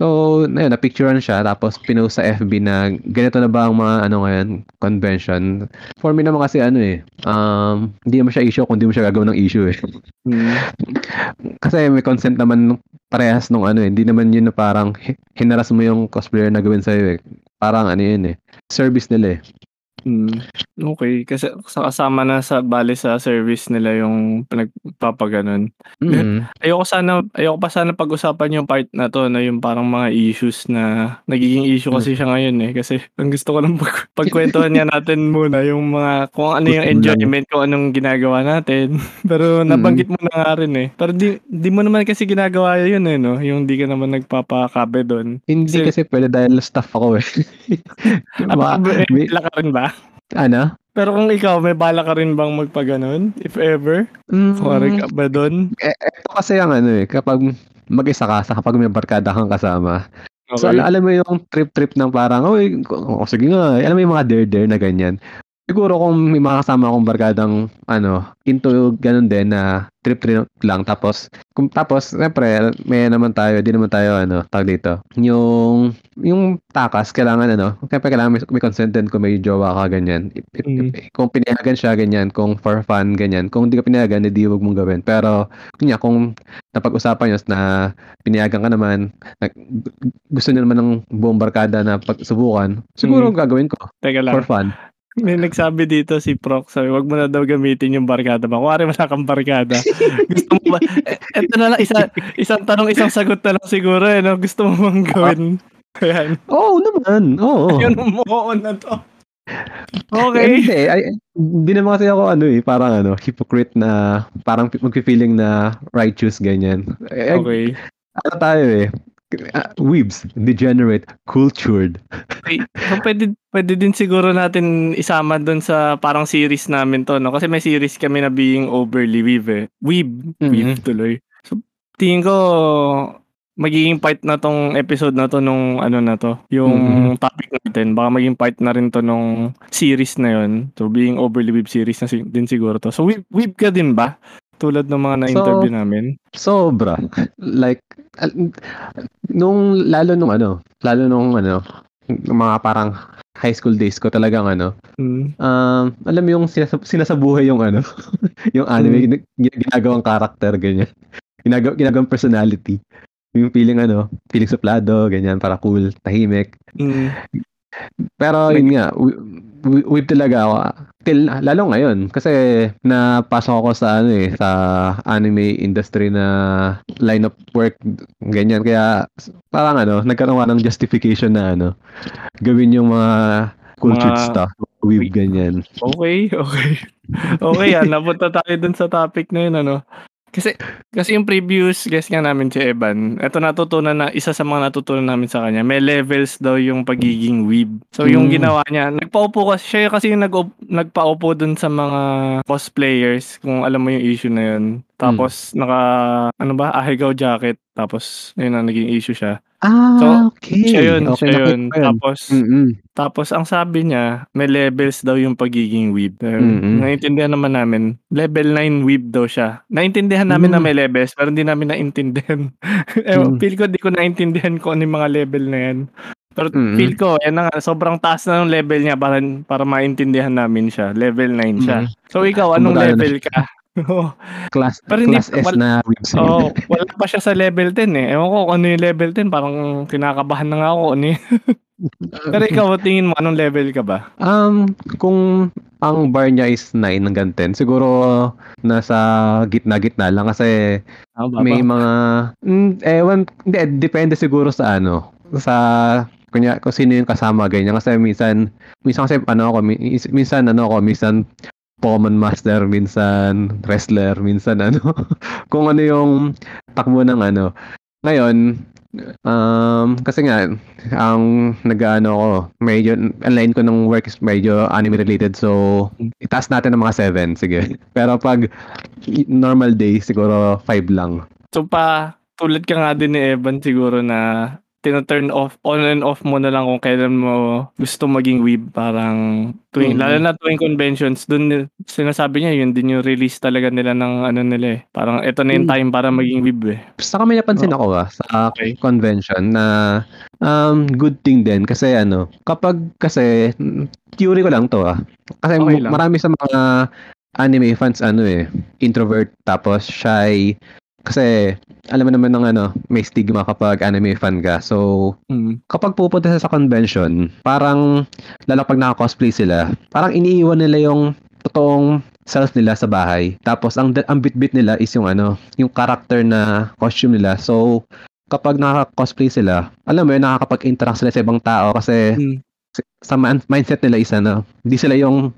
So, ayun, na-picturean siya, tapos pinost sa FB na ganito na ba ang mga ano ngayon, convention. For me naman kasi ano eh, um, hindi naman siya issue kung hindi mo siya gagawin ng issue eh. Hmm. Kasi may consent naman parehas nung ano eh, hindi naman yun na parang hi- hinaras mo yung cosplayer na gawin sa'yo eh. Parang ano yun eh, service nila eh. Hmm. Okay, kasi sa kasama na sa bali sa service nila yung pinagpapaganon. Mm. Ayoko sana ayoko pa sana pag-usapan yung part na to na yung parang mga issues na nagiging issue kasi siya ngayon eh kasi ang gusto ko lang pag, pagkwentuhan niya natin muna yung mga kung ano yung Gusto mo lang. enjoyment kung anong ginagawa natin. Pero nabanggit mo na nga rin eh. Pero di, di mo naman kasi ginagawa yun eh no, yung di ka naman nagpapakabe doon. Hindi Kasi- kasi pwede dahil staff ako eh. At Ma- may, may- bala ka rin ba? Ano? Pero kung ikaw, may bala ka rin bang magpaganon? If ever? Kuwari ka ba doon? Eh, ito kasi ang ano eh, kapag mag-isa ka, sa kapag may barkada kang kasama. So, Okay. al- alam mo yung trip-trip ng parang, oy, oh, sige nga, alam mo yung mga dare-dare na ganyan. Siguro kung may mga kasama akong barkadang, ano, into ganun din na trip-trip lang. Tapos, kung, tapos, siyempre, may naman tayo, di naman tayo, ano, tag dito. Yung, yung takas, kailangan, ano, siyempre kailangan may, may consent din kung may jowa ka, ganyan. If- if- Mm. if- kung pinayagan siya, ganyan. Kung for fun, ganyan. Kung hindi ka pinayagan, hindi huwag mong gawin. Pero, kunya, kung napag-usapan nyo na pinayagan ka naman, gu- gusto niyo naman ng buong barkada na pagsubukan, siguro Mm. gagawin ko Teka lang. for fun. May nagsabi dito si Proc, sabi, wag mo na daw gamitin yung barkada ba? Kuwari wala kang barkada. Gusto mo ba? Eh, Ito na lang, isa, isang tanong, isang sagot na lang siguro eh, no? Gusto mo bang gawin? Ayan. Oo naman, oo. Yun ang mo na to. Eh, Okay. Hindi, ay, hindi naman kasi ako ano eh, parang ano, hypocrite na, parang magpi-feeling na righteous, ganyan. Eh, Okay. Ano tayo eh, ah, weebs, degenerate, cultured. okay. So, pwede, pwede din siguro natin isama doon sa parang series namin to, no? Kasi may series kami na being overly weeb eh. Weeb. Weeb Mhm. tuloy. So, tingin ko, magiging part na tong episode na to nung ano na to, yung Mhm. topic natin. Baka maging part na rin to nung series na yun. So, being overly weeb series na si- din siguro to. So, weeb, weeb ka din ba? Tulad ng mga na-interview namin. Sobra. Like, nung, lalo nung ano, lalo nung ano, mga parang high school days ko talagang ano, Mm. um, alam mo yung sinasab- sinasabuhay yung ano, yung anime, gin- ginagawang character, ganyan. Ginagaw, ginagawang personality. Yung feeling ano, feeling suplado, ganyan, para cool, tahimik. Mm. Pero yun nga, weeb talaga ako. Till, lalo ngayon, kasi napasok ako sa ano eh, sa anime industry na line of work, ganyan. Kaya parang ano, nagkaroon ka ng justification na ano, gawin yung mga cultured Mga- stuff, weeb, ganyan. Okay, okay. Okay, yan. Napunta tayo dun sa topic na yun, ano. Kasi kasi yung previous guest nga namin si Evan, ito natutunan na isa sa mga natutunan namin sa kanya, may levels daw yung pagiging weeb. So yung Mm. ginawa niya, nagpaupo kasi siya kasi yung nag nagpaupo dun sa mga cosplayers kung alam mo yung issue na yun. Tapos naka ano ba, ahigaw jacket. Tapos yun ang naging issue siya. Ah, So, okay. Siya yun, okay, siya yun. ko. Tapos Mm-mm. tapos ang sabi niya, may levels daw yung pagiging weeb. Mm-mm. Naintindihan naman namin, level 9 weeb daw siya. Naintindihan namin na Mm. may levels, pero hindi namin naintindihan. eh, Mm. feel ko di ko naintindihan kung ano yung mga level na yan. Pero Mm. feel ko, yan na nga, sobrang taas na ng level niya para, para maintindihan namin siya. Level 9 siya. Mm. So ikaw, anong Kumbaga, level ka? Oo. Class, Pero hindi- class S wal- na weebs. Oo, wala pa siya sa level 10 eh. Ewan ko kung ano yung level 10, parang kinakabahan na nga ako. Ano. Pero ikaw, tingin mo, anong level ka ba? Um, kung ang bar niya is 9 hanggang 10, siguro nasa gitna-gitna lang kasi Ano may mga mm, ewan, hindi, depende siguro sa ano, sa kunya kung sino yung kasama ganyan kasi minsan minsan kasi ano ako mi- minsan ano ako minsan common master minsan wrestler minsan ano. Kung ano yung takbo ng ano. Ngayon um kasi nga ang nag-ano ako medyo ang line ko ng work is medyo anime related so itaas natin ng mga 7 sige. Pero pag normal day siguro 5 lang. So pa, tulad ka nga din ni Evan siguro na tina-turn off, on and off mo na lang kung kailan mo gusto maging weeb. Parang, tuwing, Mhm. lalo na tuwing conventions, dun sinasabi niya, yun din yung release talaga nila ng ano nila eh. Parang ito na yung Mm. time para maging weeb eh. Saka may napansin ako ah, sa Okay. convention na um, good thing din kasi ano, kapag kasi theory ko lang to ah. Kasi Okay lang. marami sa mga anime fans ano eh, introvert tapos shy kasi alam mo naman ng ano, may stigma kapag anime fan ka. So, Mm. kapag pupunta sa convention, parang lalo pag naka-cosplay sila, parang iniiwan nila yung totoong self nila sa bahay. Tapos ang ang bit-bit nila is yung ano, yung character na costume nila. So kapag naka-cosplay sila, alam mo yun, nakakapag-interact sila sa ibang tao kasi Mm. sa man- mindset nila is ano, hindi sila yung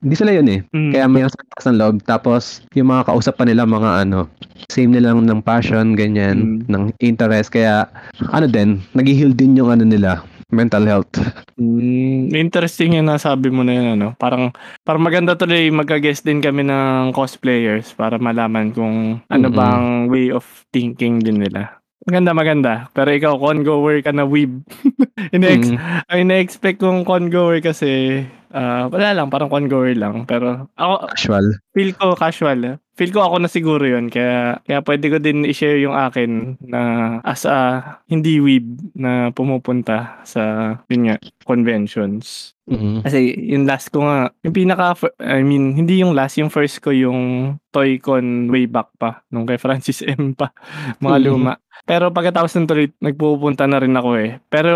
hindi sila yun eh. Mm. Kaya may lakas ng loob. Tapos, yung mga kausap pa nila, mga ano, same nilang ng passion, ganyan, Mm. ng interest. Kaya, ano din, nag-heal din yung ano nila, mental health. Mm, interesting yung nasabi mo na yun, ano. Parang, parang maganda tuloy magka-guest din kami ng cosplayers para malaman kung ano Mm-mm. bang way of thinking din nila. Maganda, maganda. Pero ikaw, con-goer ka na weeb. Ine-ex- Mm. Ang ina-expect kong con-goer kasi, ah, wala lang, parang con-goer lang. Pero ako, Casual. feel ko casual. Feel ko ako na siguro yun. Kaya, kaya pwede ko din i-share yung akin na as a hindi weeb na pumupunta sa, yun nga, conventions. Mm. Kasi yung last ko nga, yung pinaka, I mean, hindi yung last, yung first ko yung Toy-Con way back pa, nung kay Francis M pa, mga Mhm. luma. Pero pagkatapos ng tuloy, nagpupunta na rin ako eh. Pero,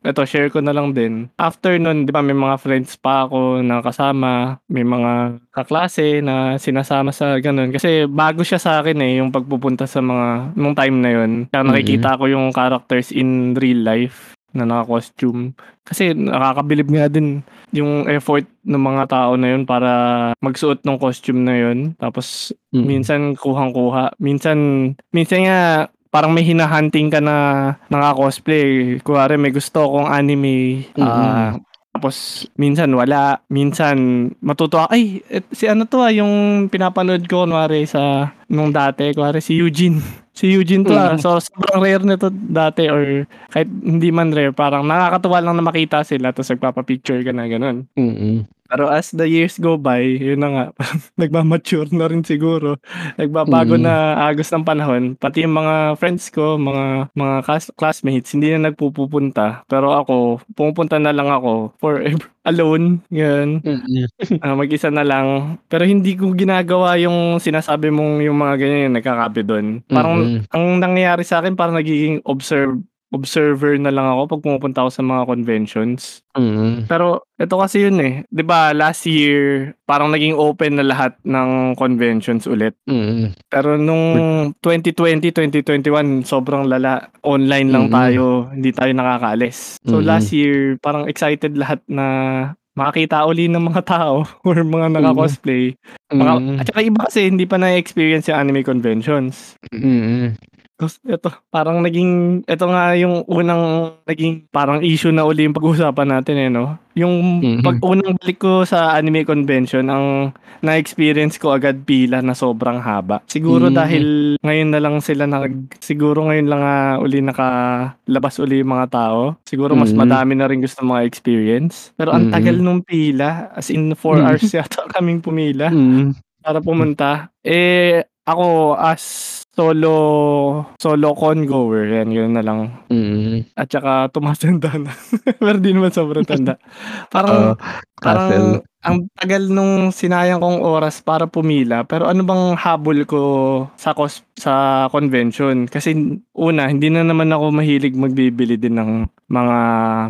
ito, share ko na lang din. After nun, di ba, may mga friends pa ako na kasama, may mga kaklase na sinasama sa ganun. Kasi bago siya sa akin eh, yung pagpupunta sa mga, nung time na yun. Kaya nakikita ko yung characters in real life na naka-costume. Kasi nakakabilib nga din yung effort ng mga tao na yun para magsuot ng costume na yun. Tapos Mm. minsan kuhang-kuha. Minsan, minsan nga parang may hinahunting ka na naka-cosplay. Kuwari may gusto akong anime. ah, tapos minsan wala. Minsan matutuwa. Ay, et, si ano to ah, yung pinapanood ko kunwari sa nung dati. Kuwari si Eugene. Si Eugene to ah. Mm. So sobrang rare nito dati or kahit hindi man rare. Parang nakakatuwa lang na makita sila tapos nagpapapicture ka na ganun. Mm-mm. Pero as the years go by, yun na nga, nagmamature na rin siguro. Nagbabago Mm. na agos ng panahon. Pati yung mga friends ko, mga mga class- classmates, hindi na nagpupunta. Pero ako, pumupunta na lang ako forever. Alone, yun. Ah, mag-isa na lang. Pero hindi ko ginagawa yung sinasabi mong yung mga ganyan yung nagkakape doon. Parang Mm-mm. ang nangyayari sa akin, parang nagiging observe observer na lang ako pag pumupunta ako sa mga conventions. Mm-mm. Pero ito kasi yun eh. 'Di ba last year parang naging open na lahat ng conventions ulit. Mm-mm. Pero nung 2020, 2021 sobrang lala. Online lang Mm-mm. tayo, hindi tayo nakakaalis. So Mm-mm. last year parang excited lahat na makakita uli ng mga tao or mga naka-cosplay. Maka, Mm. At saka iba kasi hindi pa na-experience yung anime conventions. Mm. Tapos ito, parang naging, ito nga yung unang naging parang issue na uli yung pag-uusapan natin eh, no? Yung Mhm. pag unang balik ko sa anime convention, ang na-experience ko agad pila na sobrang haba. Siguro Mhm. dahil ngayon na lang sila nag, siguro ngayon lang nga uli nakalabas uli yung mga tao. Siguro mas Mhm. madami na rin gusto mga experience. Pero ang Mhm. tagal nung pila, as in 4 Mhm. hours yata kaming pumila Mm. para pumunta. Eh, ako as solo solo con goer, yan, yun na lang. Mm. At saka tumatanda na. Pero di naman sobrang tanda. Parang, Castle. parang ang tagal nung sinayang kong oras para pumila. Pero ano bang habol ko sa cos sa convention? Kasi una, hindi na naman ako mahilig magbibili din ng mga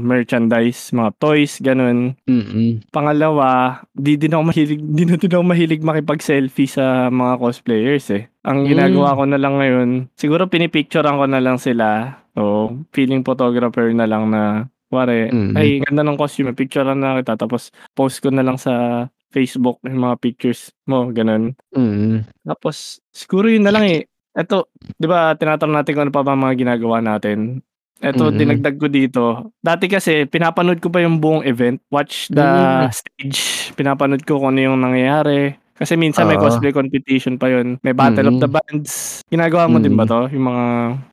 merchandise, mga toys, ganun. Mm. Pangalawa, di din ako mahilig, di na din ako mahilig makipag-selfie sa mga cosplayers eh. Ang Mm. ginagawa ko na lang ngayon, siguro pinipicturean ko na lang sila. O feeling photographer na lang na, wari, Mm. ay ganda ng costume, picturean na kita. Tapos post ko na lang sa Facebook yung mga pictures mo, ganun. Mm. Tapos, siguro yun na lang eh. Eto, di ba, tinatanong natin kung ano pa ba mga ginagawa natin. Eto, Mhm. dinagdag ko dito. Dati kasi, pinapanood ko pa yung buong event. Watch the Mm. stage. Pinapanood ko kung ano yung nangyayari. Kasi minsan may Oo. cosplay competition pa yun. May Battle of Mhm. the Bands. Ginagawa mo din ba to? Yung mga,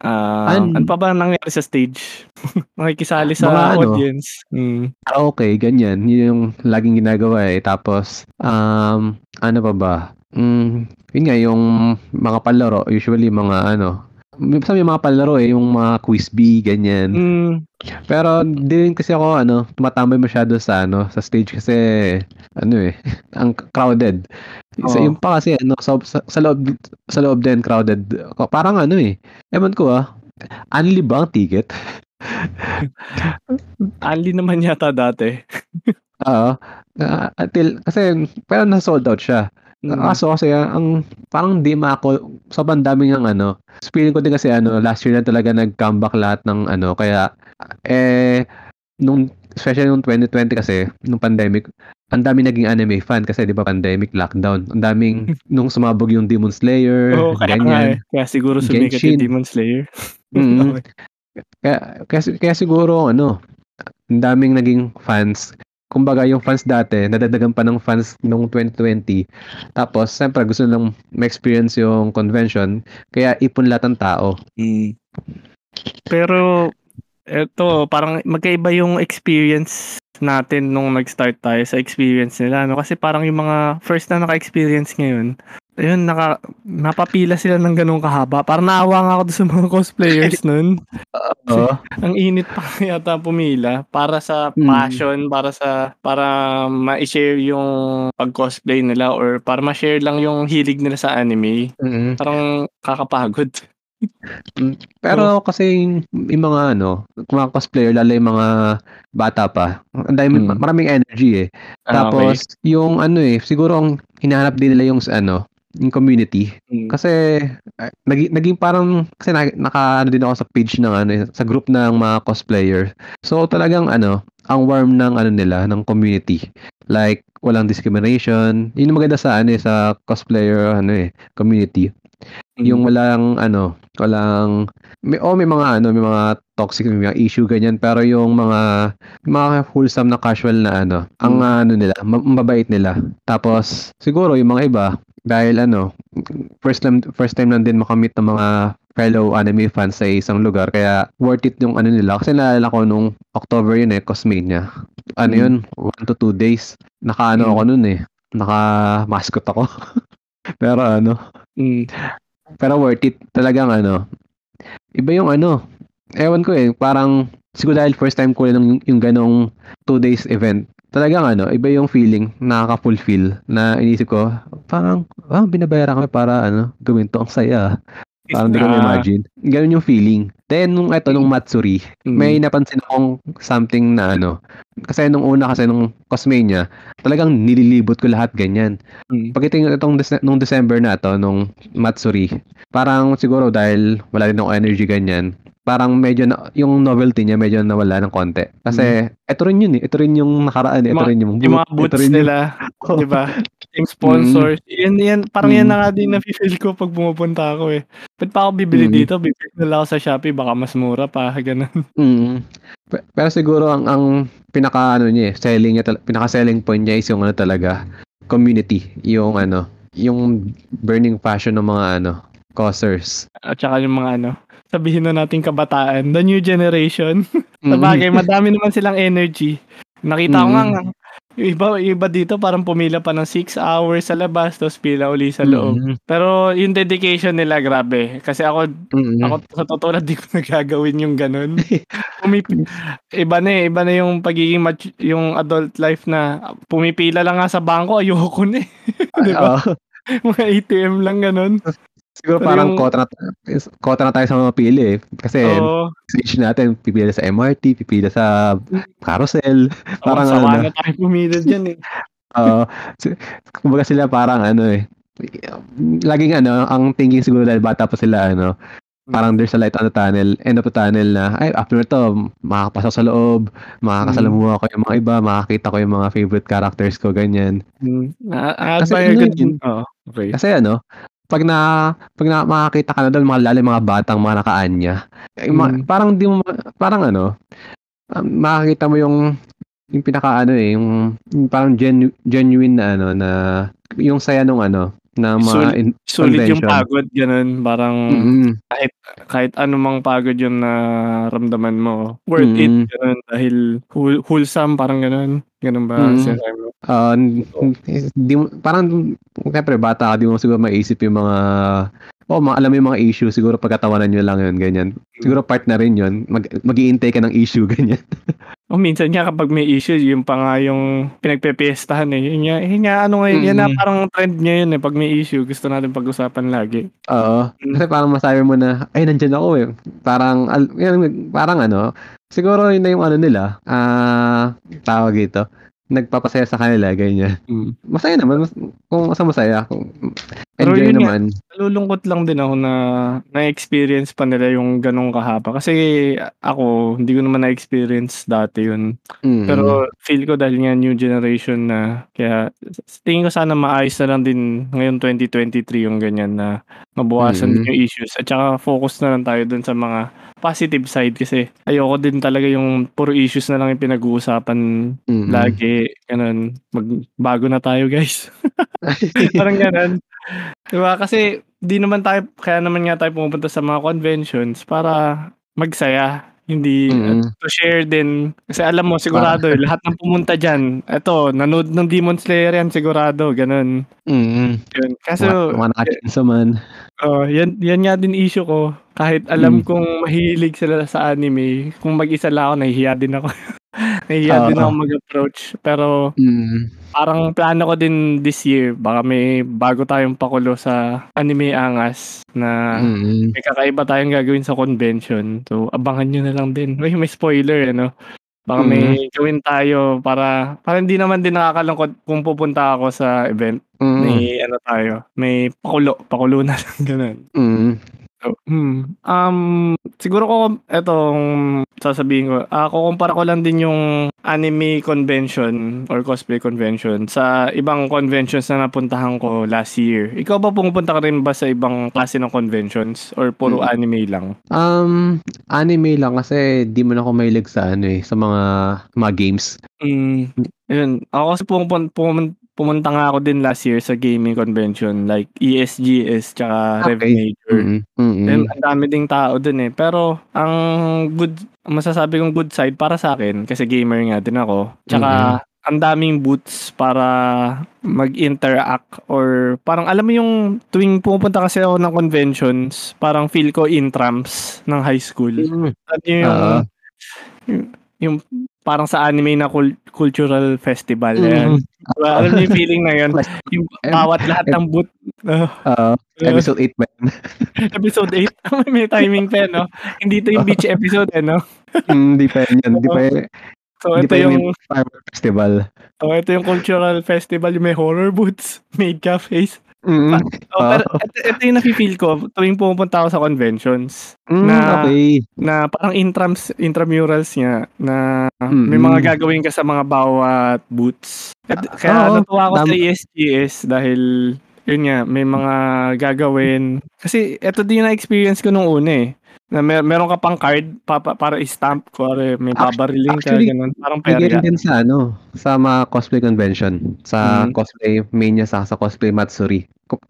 ah, An- ano pa ba nangyayari sa stage? Nakikisali sa Mga ano? audience. Mm. Ah, okay, ganyan. Yun yung laging ginagawa eh. Tapos, um, ano pa ba? Mm, yun nga, yung mga palaro, usually mga ano, minsan may mga palaro eh, yung mga quiz bee, ganyan. Mm. Pero di rin kasi ako ano, tumatambay masyado sa ano, sa stage kasi ano eh, ang crowded. Sa Oo. yung pa kasi ano, sa, sa, sa loob sa loob din crowded. Parang ano eh. Ewan ko ah. Only ba ang ticket? Ali naman yata dati. Oo. Ah, until kasi pero na sold out siya. Mm. Kaso kasi ah, ang parang di ako sobrang dami ng ano. Feeling ko din kasi ano, last year na talaga nag-comeback lahat ng ano, kaya eh nung especially nung 2020 kasi nung pandemic, ang dami naging anime fan kasi 'di ba pandemic lockdown. Ang daming nung sumabog yung Demon Slayer, Oo, kaya nga eh. ganyan. Kaya siguro sumikat yung Demon Slayer. Mm. Okay. Kaya, kaya, kaya siguro ano, ang daming naging fans. Kumbaga yung fans dati, nadadagan pa ng fans noong 2020. Tapos, siyempre gusto nilang ma-experience yung convention. Kaya ipon lahat ng tao. Pero eto, parang magkaiba yung experience natin nung nag-start tayo sa experience nila. No? Kasi parang yung mga first na naka-experience ngayon, ayun, naka, napapila sila ng ganun kahaba. Parang naawa nga ako sa mga cosplayers nun. Oo. Ang init pa yata pumila para sa Hmm. passion, para sa para ma-share yung pag-cosplay nila or para ma-share lang yung hilig nila sa anime. Mm. Parang kakapagod. Pero kasi yung, yung mga ano, mga cosplayer, lalo yung mga bata pa, ang dami, Mm. maraming energy eh. Ah, Tapos, yung ano eh, siguro ang hinahanap din nila yung ano, yung community. Mm. Kasi eh, naging, naging parang kasi na, naka ano din ako sa page ng ano eh, sa group ng mga cosplayer. So talagang ano, ang warm ng ano nila ng community. Like walang discrimination. Yun yung maganda sa ano eh, sa cosplayer ano eh, community. Yung walang ano, walang may oh, may mga ano, may mga toxic may mga issue ganyan pero yung mga mga wholesome na casual na ano, ang Mm. ano nila, ma- mabait nila. Tapos siguro yung mga iba dahil ano, first time first time lang din makamit ng mga fellow anime fans sa isang lugar kaya worth it yung ano nila. Kasi naalala ko nung October yun eh Cosmania. Ano Mm. yun? One to two days. Naka ano Mm. ako nun eh. Naka mascot ako. Pero ano Mm. pero worth it. Talagang ano iba yung ano ewan ko eh parang siguro dahil first time ko rin yung, yung ganong two days event talagang ano iba yung feeling nakaka-fulfill na inisip ko parang ah binabayaran kami para ano gawin to ang saya Parang hindi ko Ah. ma-imagine. Ganun yung feeling. Then, nung eto, nung Matsuri, Mm. may napansin akong something na ano. Kasi nung una, kasi nung Cosmania, talagang nililibot ko lahat ganyan. Mm. Pagdating itong Dece- nung December na to, nung Matsuri, parang siguro dahil wala rin ako energy ganyan, parang medyo na, yung novelty niya medyo nawala ng konti. Kasi ito rin yun eh. Ito rin yung nakaraan eh. Ito rin yung, Yung mga ito boots rin yung- nila, di ba? Yung sponsors. Yan, yan, parang yan Mm. na nga din na-feel ko pag pumupunta ako eh. Ba't pa ako bibili Mm. dito? Bibili na lang ako sa Shopee, baka mas mura pa, ganun. Mm. Pe- Pero siguro ang ang pinaka ano niya, eh, selling niya pinaka selling point niya is yung ano talaga, community, yung ano, yung burning passion ng mga ano, causers. At saka yung mga ano, sabihin na natin kabataan, the new generation. Mm. Sabagay, madami naman silang energy. Nakita ko Mm. nga, nga, yung iba, iba dito parang pumila pa ng 6 hours sa labas, tapos pila uli sa loob. Mm. Pero yung dedication nila, grabe. Kasi ako, Mm. Ako sa totoo lang, di ko nagagawin yung ganun. Pumipi- iba na eh, iba na yung pagiging mat- yung adult life na pumipila lang nga sa bangko, ayoko na eh. Di ba? Oo. Mga ATM lang ganun. Siguro Pero parang yung- kota na, kota na tayo sa mga pili eh. Kasi sa age natin, pipila sa MRT, pipila sa carousel. Parang Parang sawa ano. na tayo pumila dyan eh. Oo. Si- kumbaga sila parang ano eh. Laging ano, ang thinking siguro dahil bata pa sila ano, parang there's a light on the tunnel, end of the tunnel na, ay, after to, makakapasok sa loob, makakasalamuha ko yung mga iba, makakita ko yung mga favorite characters ko, ganyan. Hmm. Na- Kasi admire ano ko din. Oo. Okay. Kasi ano, pag na pag na makakita ka na doon mga lalo mga batang mga nakaanya. eh, ma- Mm. Parang di mo ma- parang ano, um, makakita mo yung yung pinaka ano eh, yung, yung parang genu- genuine na ano na yung saya nung ano na mga Sulit- in- Sulit yung pagod, ganun. Parang Mm-mm. kahit anumang pagod yung naramdaman mo, worth it, Mm. ganun. Dahil whole- wholesome, parang ganun. Ganun ba? Mm. sinasabi mo? N- di parang siyempre bata ka, di mo siguro maisip yung mga Oh, mga, alam mo yung mga issue, siguro pagkatawanan nyo lang yun, ganyan. Siguro part na rin yun, mag, mag-iintay ka ng issue, ganyan. O minsan nga kapag may issue, yung pa nga yung pinagpepiestahan eh. Yun nga, yun nga ano nga, yan na Mm. parang trend ngayon eh. Pag may issue, gusto natin pag-usapan lagi. Oo. Mm. Kasi parang masabi mo na, ay, nandyan ako eh. Parang, al, yun, parang ano, siguro yun na yung ano nila, ah, tawag ito, nagpapasaya sa kanila, ganyan. Masaya naman, mas, kung masa masaya, kung enjoy yun nga, naman. Nalulungkot lang din ako na na-experience pa nila yung ganong kahaba. Kasi ako, hindi ko naman na-experience dati yun. Mm. Pero feel ko dahil nga new generation na, kaya tingin ko sana maayos na lang din ngayon 2023 yung ganyan na mabawasan Mm. din yung issues. At saka focus na lang tayo dun sa mga positive side kasi ayoko din talaga yung puro issues na lang yung pinag-uusapan Mm. lagi. Ganun. Magbago na tayo guys. Parang ganun. Diba? Kasi di naman tayo, kaya naman nga tayo pumupunta sa mga conventions para magsaya. Hindi Mm. to share din. Kasi alam mo, sigurado, eh, lahat ng pumunta dyan, eto, nanood ng Demon Slayer yan, sigurado, ganun. Mm. Yun. Kaso, nakachinsa man. oh, yan, yan nga din issue ko. Kahit alam Mm. kong mahilig sila sa anime, kung mag-isa lang ako, nahihiya din ako. nahihiya din Oo. ako mag-approach. Pero, Mm. parang plano ko din this year, baka may bago tayong pakulo sa anime angas na Mm. may kakaiba tayong gagawin sa convention. So, abangan nyo na lang din. May, may spoiler, ano? Baka may gawin tayo para, para hindi naman din nakakalungkot kung pupunta ako sa event. Mm. May, ano tayo, may pakulo, pakulo na lang, ganun. Mm. So, hmm. Um, siguro ko, etong sasabihin ko, ah, kukumpara ko lang din yung anime convention or cosplay convention sa ibang conventions na napuntahan ko last year. Ikaw ba pumupunta ka rin ba sa ibang klase ng conventions or puro Hmm. anime lang? Um, anime lang kasi di mo na ako mahilig sa ano eh, sa mga mga games. Mm, yun. Ako kasi pumunta, pumunta, pumunta nga ako din last year sa gaming convention like ESGS tsaka Okay. Major. Mm. Mm. Then, ang dami ding tao dun eh. Pero, ang good, masasabi kong good side para sa akin, kasi gamer nga din ako. Tsaka, ang daming booths para mag-interact or parang alam mo yung tuwing pumupunta kasi ako ng conventions, parang feel ko intrams ng high school. Mm. Alam niyo yung, Oo. yung, yung parang sa anime na cul- cultural festival. Mm. Diba? Alam niyo yung feeling na yun? Yung bawat lahat ng Oo. Oo. episode 8 ba yun? episode 8? May timing pa, no? Hindi to yung beach episode, eh, no? Hmm, Hindi pa yun. Hindi pa yun. So, ito pa yung, yung festival. oh, ito yung cultural festival, yung may horror booths, made cafes. Mm. Oh, pero ito, ito yung nafe-feel ko tuwing pumunta ako sa conventions Mm, na- okay. na parang intrams, intramurals niya na may Mm-mm. mga gagawin ka sa mga bawat booths. At, kaya oo, natuwa ako sa tama. ESGS dahil yun nga, may mga gagawin. Kasi ito din yung na-experience ko nung una eh. Na mer- meron ka pang card pa, pa- para i-stamp ko, may babariling ka, actually, ganun. Parang perya. ganun din sa ano, sa mga cosplay convention, sa Mm. cosplay mania sa sa cosplay matsuri.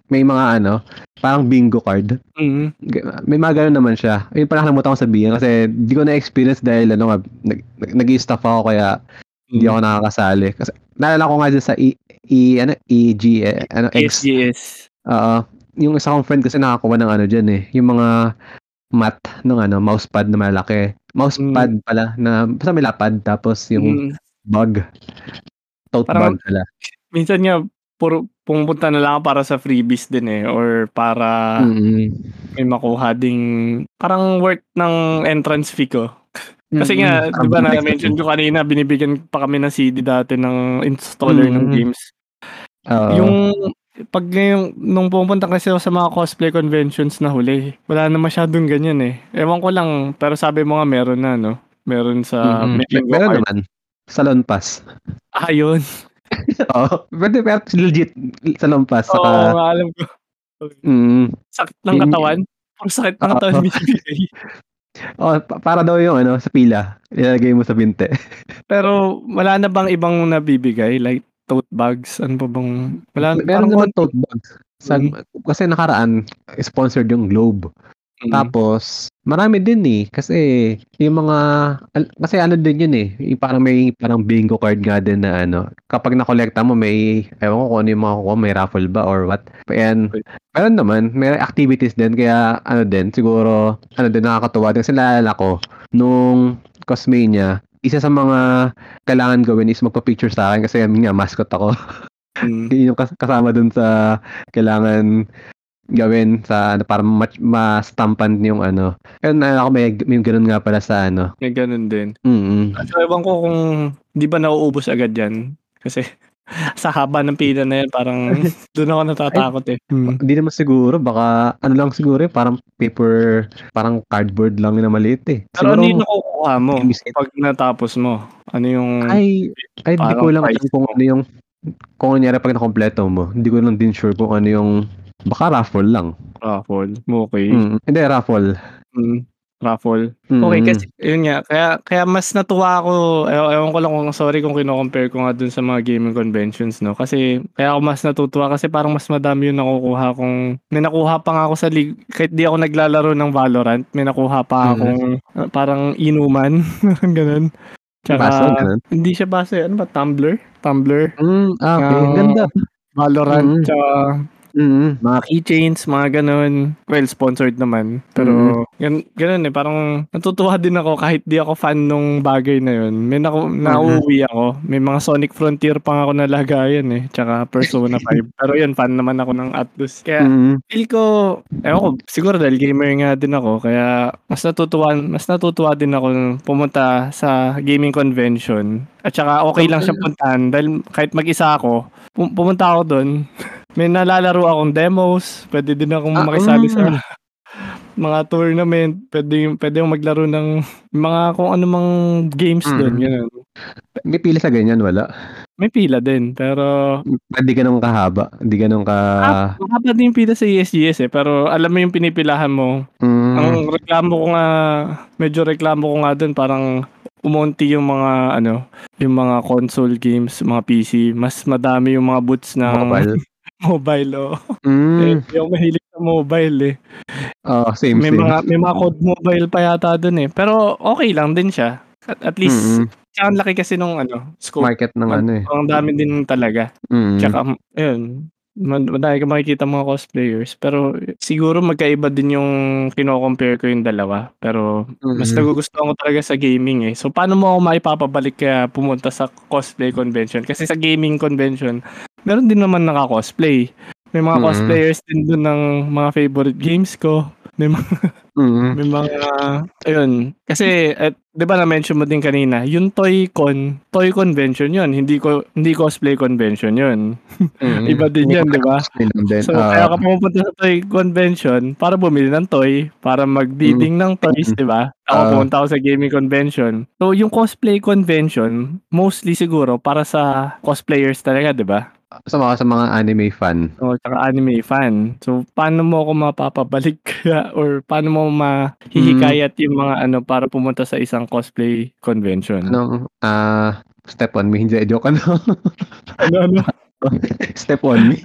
May mga ano, parang bingo card. Mm. G- May mga ganun naman siya. Ayun pala nakalimutan ko sabihin kasi di ko na-experience dahil ano nga, nag, nag, nag-i-staff ako kaya hindi ako nakakasali. Kasi naalala ko nga dyan sa E, e ano, EG, eh, ano, X. ESGS. Oo. yung isa kong friend kasi nakakuha ng ano dyan eh. Yung mga mat ng ano, mousepad na malaki. Mousepad pala na basta may lapad tapos yung Mm. bug. Tote Parang- bag pala. Minsan nga, puro, pumunta na lang para sa freebies din eh. Or para Mm-mm. may makuha ding parang worth ng entrance fee ko. Kasi nga, Parang di ba next na-mention level. ko kanina, binibigyan pa kami ng CD dati ng installer ng Mm. games. Oo. Yung, pag ngayong, nung pumunta kasi ako sa mga cosplay conventions na huli, wala na masyadong ganyan eh. Ewan ko lang, pero sabi mo nga meron na, no? Meron sa, bingo Meron card. naman. Salon pass. Ah, yun. Oo. Pwede, pero legit salon pass. Oo, Saka, nga, alam ko. mm, Sakit ng katawan. Puro sakit ng katawan binibigay. oh, pa- para daw yung ano, sa pila. Ilalagay mo sa binte. Pero wala na bang ibang nabibigay? Like tote bags? Ano pa bang... Wala, Meron naman tote bags. Sa, Mm. Kasi nakaraan, sponsored yung Globe. Mm. Tapos, marami din eh. Kasi, yung mga, kasi ano din yun eh. Parang may parang bingo card nga din na ano. Kapag nakolekta mo, may, ewan ko kung ano yung mga kukuha, may raffle ba or what. Okay. Meron naman, may activities din. Kaya, ano din, siguro, ano din, nakakatuwa din. Kasi naalala ko, nung Cosmania, isa sa mga kailangan gawin is magpa-picture sa akin kasi yun nga, mascot ako. Mm. Yun yung kas- kasama dun sa kailangan gawin sa ano para ma- ma-stampan yung ano. Ayun, na ako may, may ganun nga pala sa ano. May ganun din. Mm. So, ewan ko kung di ba nauubos agad yan. Kasi sa haba ng pila na yan, parang doon ako natatakot eh. Hmm. Hindi naman siguro, baka ano lang siguro eh, parang paper, parang cardboard lang na maliit eh. Pero ano yung nakukuha mo pag natapos mo? Ano yung... ay, ay, hindi ko lang alam kung ano yung, kung ano pag nakompleto mo, hindi ko lang din sure kung ano yung, baka raffle lang. raffle? Okay. Mm. Hindi, raffle. Mm. Raffle. Mm. Okay, kasi yun nga, kaya kaya mas natuwa ako, ewan, ewan ko lang kung sorry kung kino-compare ko nga dun sa mga gaming conventions, no? Kasi kaya ako mas natutuwa kasi parang mas madami yung nakukuha kong, may nakuha pa nga ako sa league, kahit di ako naglalaro ng Valorant, may nakuha pa Mhm. akong uh, parang inuman, ganun. Tsaka, Baso, ganun. hindi siya base, ano ba, Tumblr? Tumblr? Mm, ah, okay. Ah, Ganda. Valorant, Mhm. tsaka Mm. mga keychains, mga ganun. Well, sponsored naman. Pero, gan ganun eh. Parang natutuwa din ako kahit di ako fan nung bagay na yun. May naku- nauuwi ako. May mga Sonic Frontier pa ako nalagayan eh. Tsaka Persona 5. Pero yun, fan naman ako ng Atlus. Kaya, Mm. feel ko, ewan ko, siguro dahil gamer nga din ako. Kaya, mas natutuwa, mas natutuwa din ako pumunta sa gaming convention. At saka okay lang siya puntahan. Dahil kahit mag-isa ako, pum- pumunta ako doon. May nalalaro akong demos. Pwede din akong Ah, makisali mm. sa mga tournament. Pwede, pwede yung maglaro ng mga kung ano mang games doon. Mm. Ganun. May pila sa ganyan, wala. May pila din. Pero, Hindi ganun kahaba. Hindi ganun ka... ah, mahaba din yung pila sa ESGS eh. Pero alam mo yung pinipilahan mo. Mm. Ang reklamo ko nga, medyo reklamo ko nga doon, parang umonti yung mga, ano, yung mga console games, mga PC. Mas madami yung mga boots ng Mobile. Mobile oh. Mm. Eh, Hindi ako mahilig sa mobile eh. Oh, same, May same. mga may mga code mobile pa yata doon eh. Pero okay lang din siya. At, at least Mm-mm. tsaka ang laki kasi nung ano, scope. Market ng ano eh. Ang dami din talaga. Mm. Tsaka ayun, mad- madami ka makikita mga cosplayers. Pero siguro magkaiba din yung kino-compare ko yung dalawa. Pero mas Mm. nagugustuhan ko talaga sa gaming eh. So paano mo ako maipapabalik kaya pumunta sa cosplay convention? Kasi sa gaming convention, meron din naman naka-cosplay. May mga Mm. cosplayers din dun ng mga favorite games ko. May mga Mm. may mga ayun, kasi at 'di ba na-mention mo din kanina, yung Toy Con, Toy Convention 'yun, hindi ko hindi cosplay convention 'yun. Mm. Iba din 'yan, 'di ba? So Ah, kaya ka pumupunta sa toy convention para bumili ng toy, para mag-bidding ng toys. 'di ba? Ako Ah. pumunta ako sa gaming convention. So yung cosplay convention, mostly siguro para sa cosplayers talaga, 'di ba? Sa mga sa mga anime fan. O tsaka anime fan. So paano mo ako mapapabalik kaya or paano mo mahihikayat yung mga ano para pumunta sa isang cosplay convention? Ano, ah, step on me, hindi joke ano. Ano ano? step on me.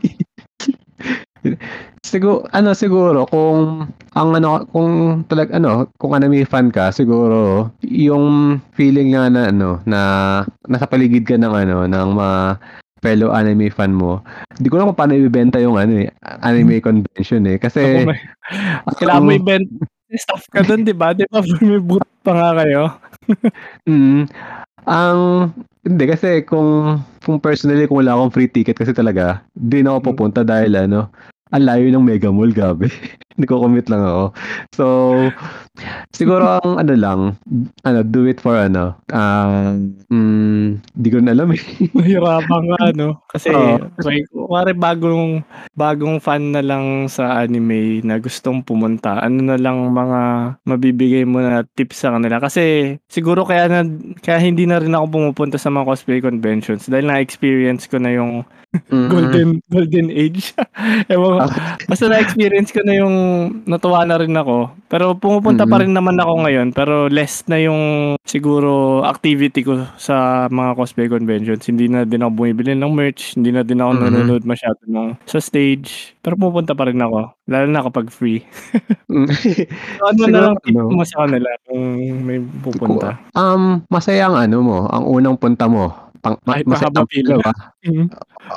siguro ano siguro kung ang ano kung talag ano kung anime fan ka siguro yung feeling nga na ano na nasa paligid ka ng ano ng mga fellow anime fan mo hindi ko lang kung paano ibebenta yung ano eh, anime convention eh kasi may- Kailangan mo event staff ka doon, 'di ba? 'Di ba may booth pa nga kayo? Mm. Ang hindi kasi kung kung personally kung wala akong free ticket kasi talaga, di na ako pupunta dahil ano, ang layo ng Mega Mall, gabi. Hindi ko commute lang ako. So, siguro ang ano lang, ano, do it for ano, um, mm, di ko na alam eh. Mahirapan nga, no? Kasi, Oo. may, kumari bagong, bagong fan na lang sa anime na gustong pumunta, ano na lang mga mabibigay mo na tips sa kanila. Kasi, siguro kaya, na, kaya hindi na rin ako pumupunta sa mga cosplay conventions dahil na-experience ko na yung Mm. golden golden age. Ewan ko. Basta na-experience ko na yung natuwa na rin ako. Pero pumupunta pa Mm. rin naman ako ngayon. Pero less na yung siguro activity ko sa mga cosplay conventions. Hindi na din ako bumibili ng merch. Hindi na din ako Mhm. nanonood masyado ng, sa stage. Pero pupunta pa rin ako. Lalo na kapag free. So, ano na lang tip ano, mo sa kanila kung may pupunta? um, masaya ang ano mo, ang unang punta mo. Pang, Kahit mahaba pila. Mhm.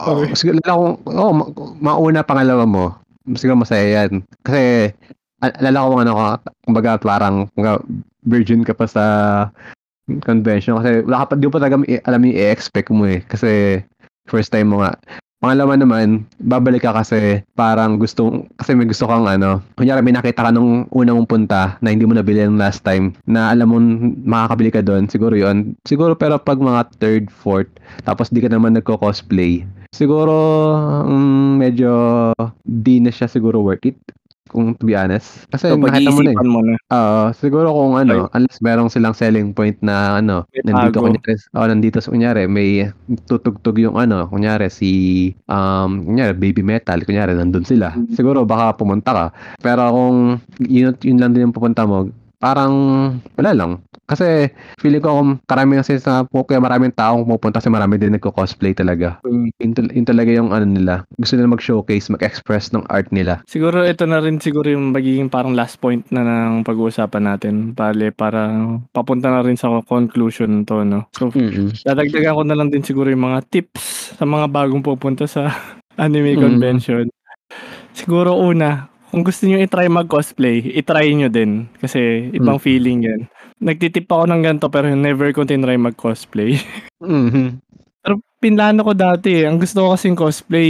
Oh, siguro lang kung oh, ma- mauna pangalawa mo. Siguro masaya yan. Kasi al- alala ko ano ka, kumbaga parang kumbaga, virgin ka pa sa convention kasi wala ka pa, di mo pa talaga alam yung i-expect mo eh. Kasi first time mo nga. Pangalawa naman, babalik ka kasi parang gusto, kasi may gusto kang ano, kunyari may nakita ka nung unang mong punta na hindi mo nabili ng last time, na alam mo makakabili ka doon, siguro yon Siguro pero pag mga third, fourth, tapos di ka naman nagko-cosplay, siguro mm, medyo di na siya siguro worth it kung to be honest. Kasi So, nakita mo na eh. mo na. Oo, siguro kung ano, unless merong silang selling point na ano, May nandito bago. kunyari, oh, nandito sa kunyari, may tutugtog yung ano, kunyari si um, kunyari baby metal, kunyari nandun sila. Mm. Siguro baka pumunta ka. Pero kung yun, yun lang din yung pupunta mo, parang wala lang. Kasi feeling ko kung karami kasi sa kaya maraming taong pupunta kasi marami din nagko-cosplay talaga. Yun, tal- yun talaga yung ano nila. Gusto nila mag-showcase, mag-express ng art nila. Siguro ito na rin siguro yung magiging parang last point na ng pag-uusapan natin. Bale, para papunta na rin sa conclusion to, no? So, Mm-mm. dadagdagan ko na lang din siguro yung mga tips sa mga bagong pupunta sa anime Mm. convention. Siguro una, kung gusto niyo i-try mag-cosplay, i-try nyo din. Kasi ibang Mm. feeling yan. Nagtitip ako ng ganito pero never ko tinry mag-cosplay. Mhm. pero pinlano ko dati eh. Ang gusto ko kasing cosplay,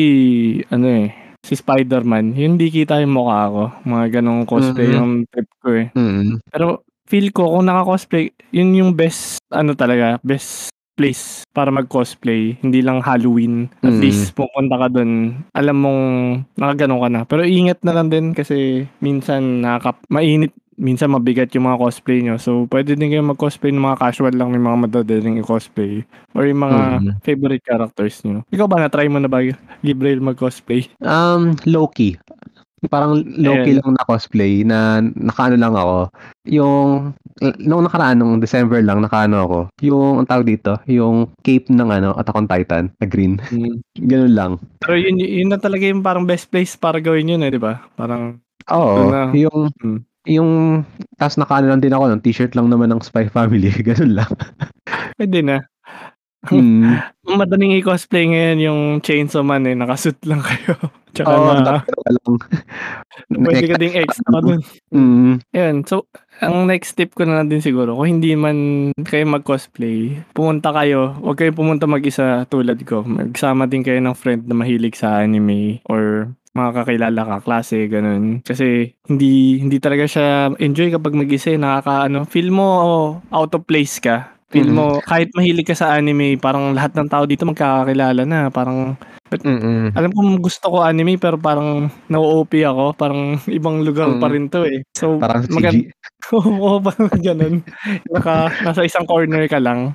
ano eh, si Spider-Man. Yung Hindi kita yung mukha ko. Mga ganong cosplay Mhm. yung trip ko eh. Mm. Pero feel ko kung naka-cosplay, yun yung best, ano talaga, best place para mag-cosplay. Hindi lang Halloween. At Mm. least pupunta ka dun, alam mong nakaganon ka na. Pero ingat na lang din kasi minsan nakaka mainit, minsan mabigat yung mga cosplay nyo. So, pwede din kayo mag-cosplay ng mga casual lang, may mga madadaling i-cosplay. Or yung mga Mm. favorite characters nyo. Ikaw ba, na-try mo na ba, Gabriel, mag-cosplay? Um, low-key. Parang low-key lang na cosplay na nakaano lang ako. Yung, nung nakaraan, nung December lang, nakaano ako. Yung, ang tawag dito, yung cape ng ano, Attack on Titan, na green. Ganun lang. Pero yun, yun na talaga yung parang best place para gawin yun eh, di ba? Parang, Oo, na. yung, Hmm. Yung, tapos nakaano lang din ako, ng t-shirt lang naman ng Spy Family. Ganun lang. pwede na. Hmm. Madaling i-cosplay ngayon yung Chainsaw Man eh, nakasuit lang kayo. Tsaka Oo, na, lang. pwede ka ding extra dun. Mm, Ayun, so, ang next tip ko na lang din siguro, kung hindi man kayo mag-cosplay, pumunta kayo, huwag kayo pumunta mag-isa tulad ko. Magsama din kayo ng friend na mahilig sa anime or mga kakilala ka, klase, ganun. Kasi hindi hindi talaga siya enjoy kapag mag-isa, eh, nakaka ano, feel mo oh, out of place ka. Feel Mm. mo kahit mahilig ka sa anime, parang lahat ng tao dito magkakakilala na, parang Mm. alam ko gusto ko anime pero parang na-OP ako, parang ibang lugar pa Mm. rin 'to eh. So Parang CG. oo, parang gano'n. Naka nasa isang corner ka lang.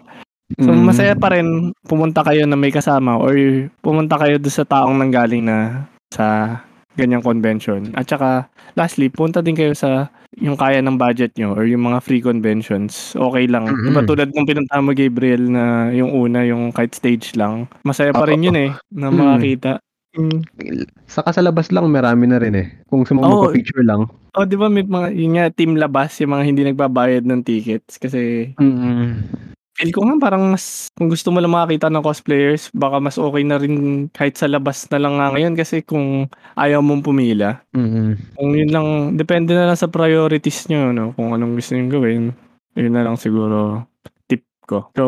So Mm. masaya pa rin pumunta kayo na may kasama or pumunta kayo do'n sa taong nanggaling na sa ganyang convention. At saka lastly, punta din kayo sa yung kaya ng budget niyo or yung mga free conventions, okey lang. 'Di ba Mm. tulad nung pinuntahan mo Gabriel na yung una, yung kahit stage lang, masaya pa rin Oo. yun eh, na Mm. makakita. Hmm. Saka sa labas lang marami na rin eh. Kung gusto mo Oo. magpa-picture lang. Oh, 'di ba may mga yun nga team labas, yung mga hindi nagbabayad ng tickets kasi Mm. Feel ko nga parang mas kung gusto mo lang makakita ng cosplayers, baka mas okey na rin kahit sa labas na lang nga ngayon kasi kung ayaw mong pumila. Mm. Kung yun lang depende na lang sa priorities niyo 'no, kung anong gusto niyong gawin. Yun na lang siguro tip ko. So,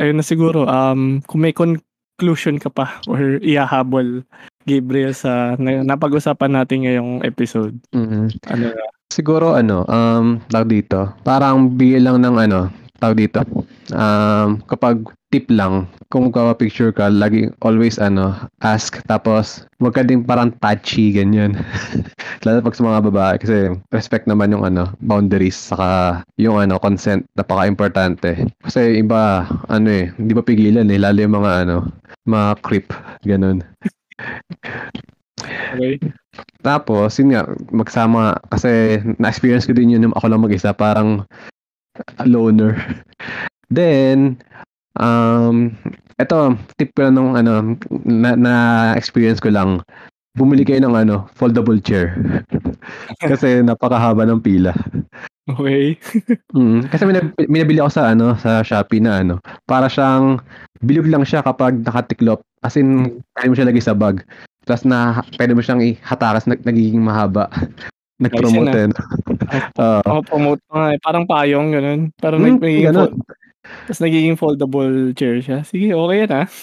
ayun na siguro, um, kung may conclusion ka pa or ihahabol, Gabriel, sa na napag-usapan natin ngayong episode, Mm. ano? Siguro ano, um, tawag dito, parang bigay lang ng ano, tawag dito, um, kapag tip lang, kung magpapa-picture ka, lagi always ano, ask tapos wag ka din parang touchy ganyan. Lalo pag sa mga babae kasi respect naman yung ano, boundaries saka yung ano, consent napaka-importante. Kasi iba ano eh, hindi ba pigilan eh, lalo yung mga ano, mga creep, ganun. Okey. Tapos, yun nga, magsama kasi na-experience ko din yun nung ako lang mag-isa, parang loner. Then, um, eto, tip ko lang nung ano, na, na-experience ko lang, bumili kayo ng ano, foldable chair. kasi napakahaba ng pila. Okey. Mm, kasi may, may nabili ako sa ano, sa Shopee na ano, para siyang bilog lang siya kapag nakatiklop. As in, kaya mo siya lagay sa bag. Tapos na pwede mo siyang ihatakas nag, nagiging mahaba. Nag-promote Ayos eh. no? Oo. Oo, promote eh, parang payong gano'n. Parang Hmm, nag ganun. fol ta's nagiging foldable chair siya. Sige, okey yan, ah.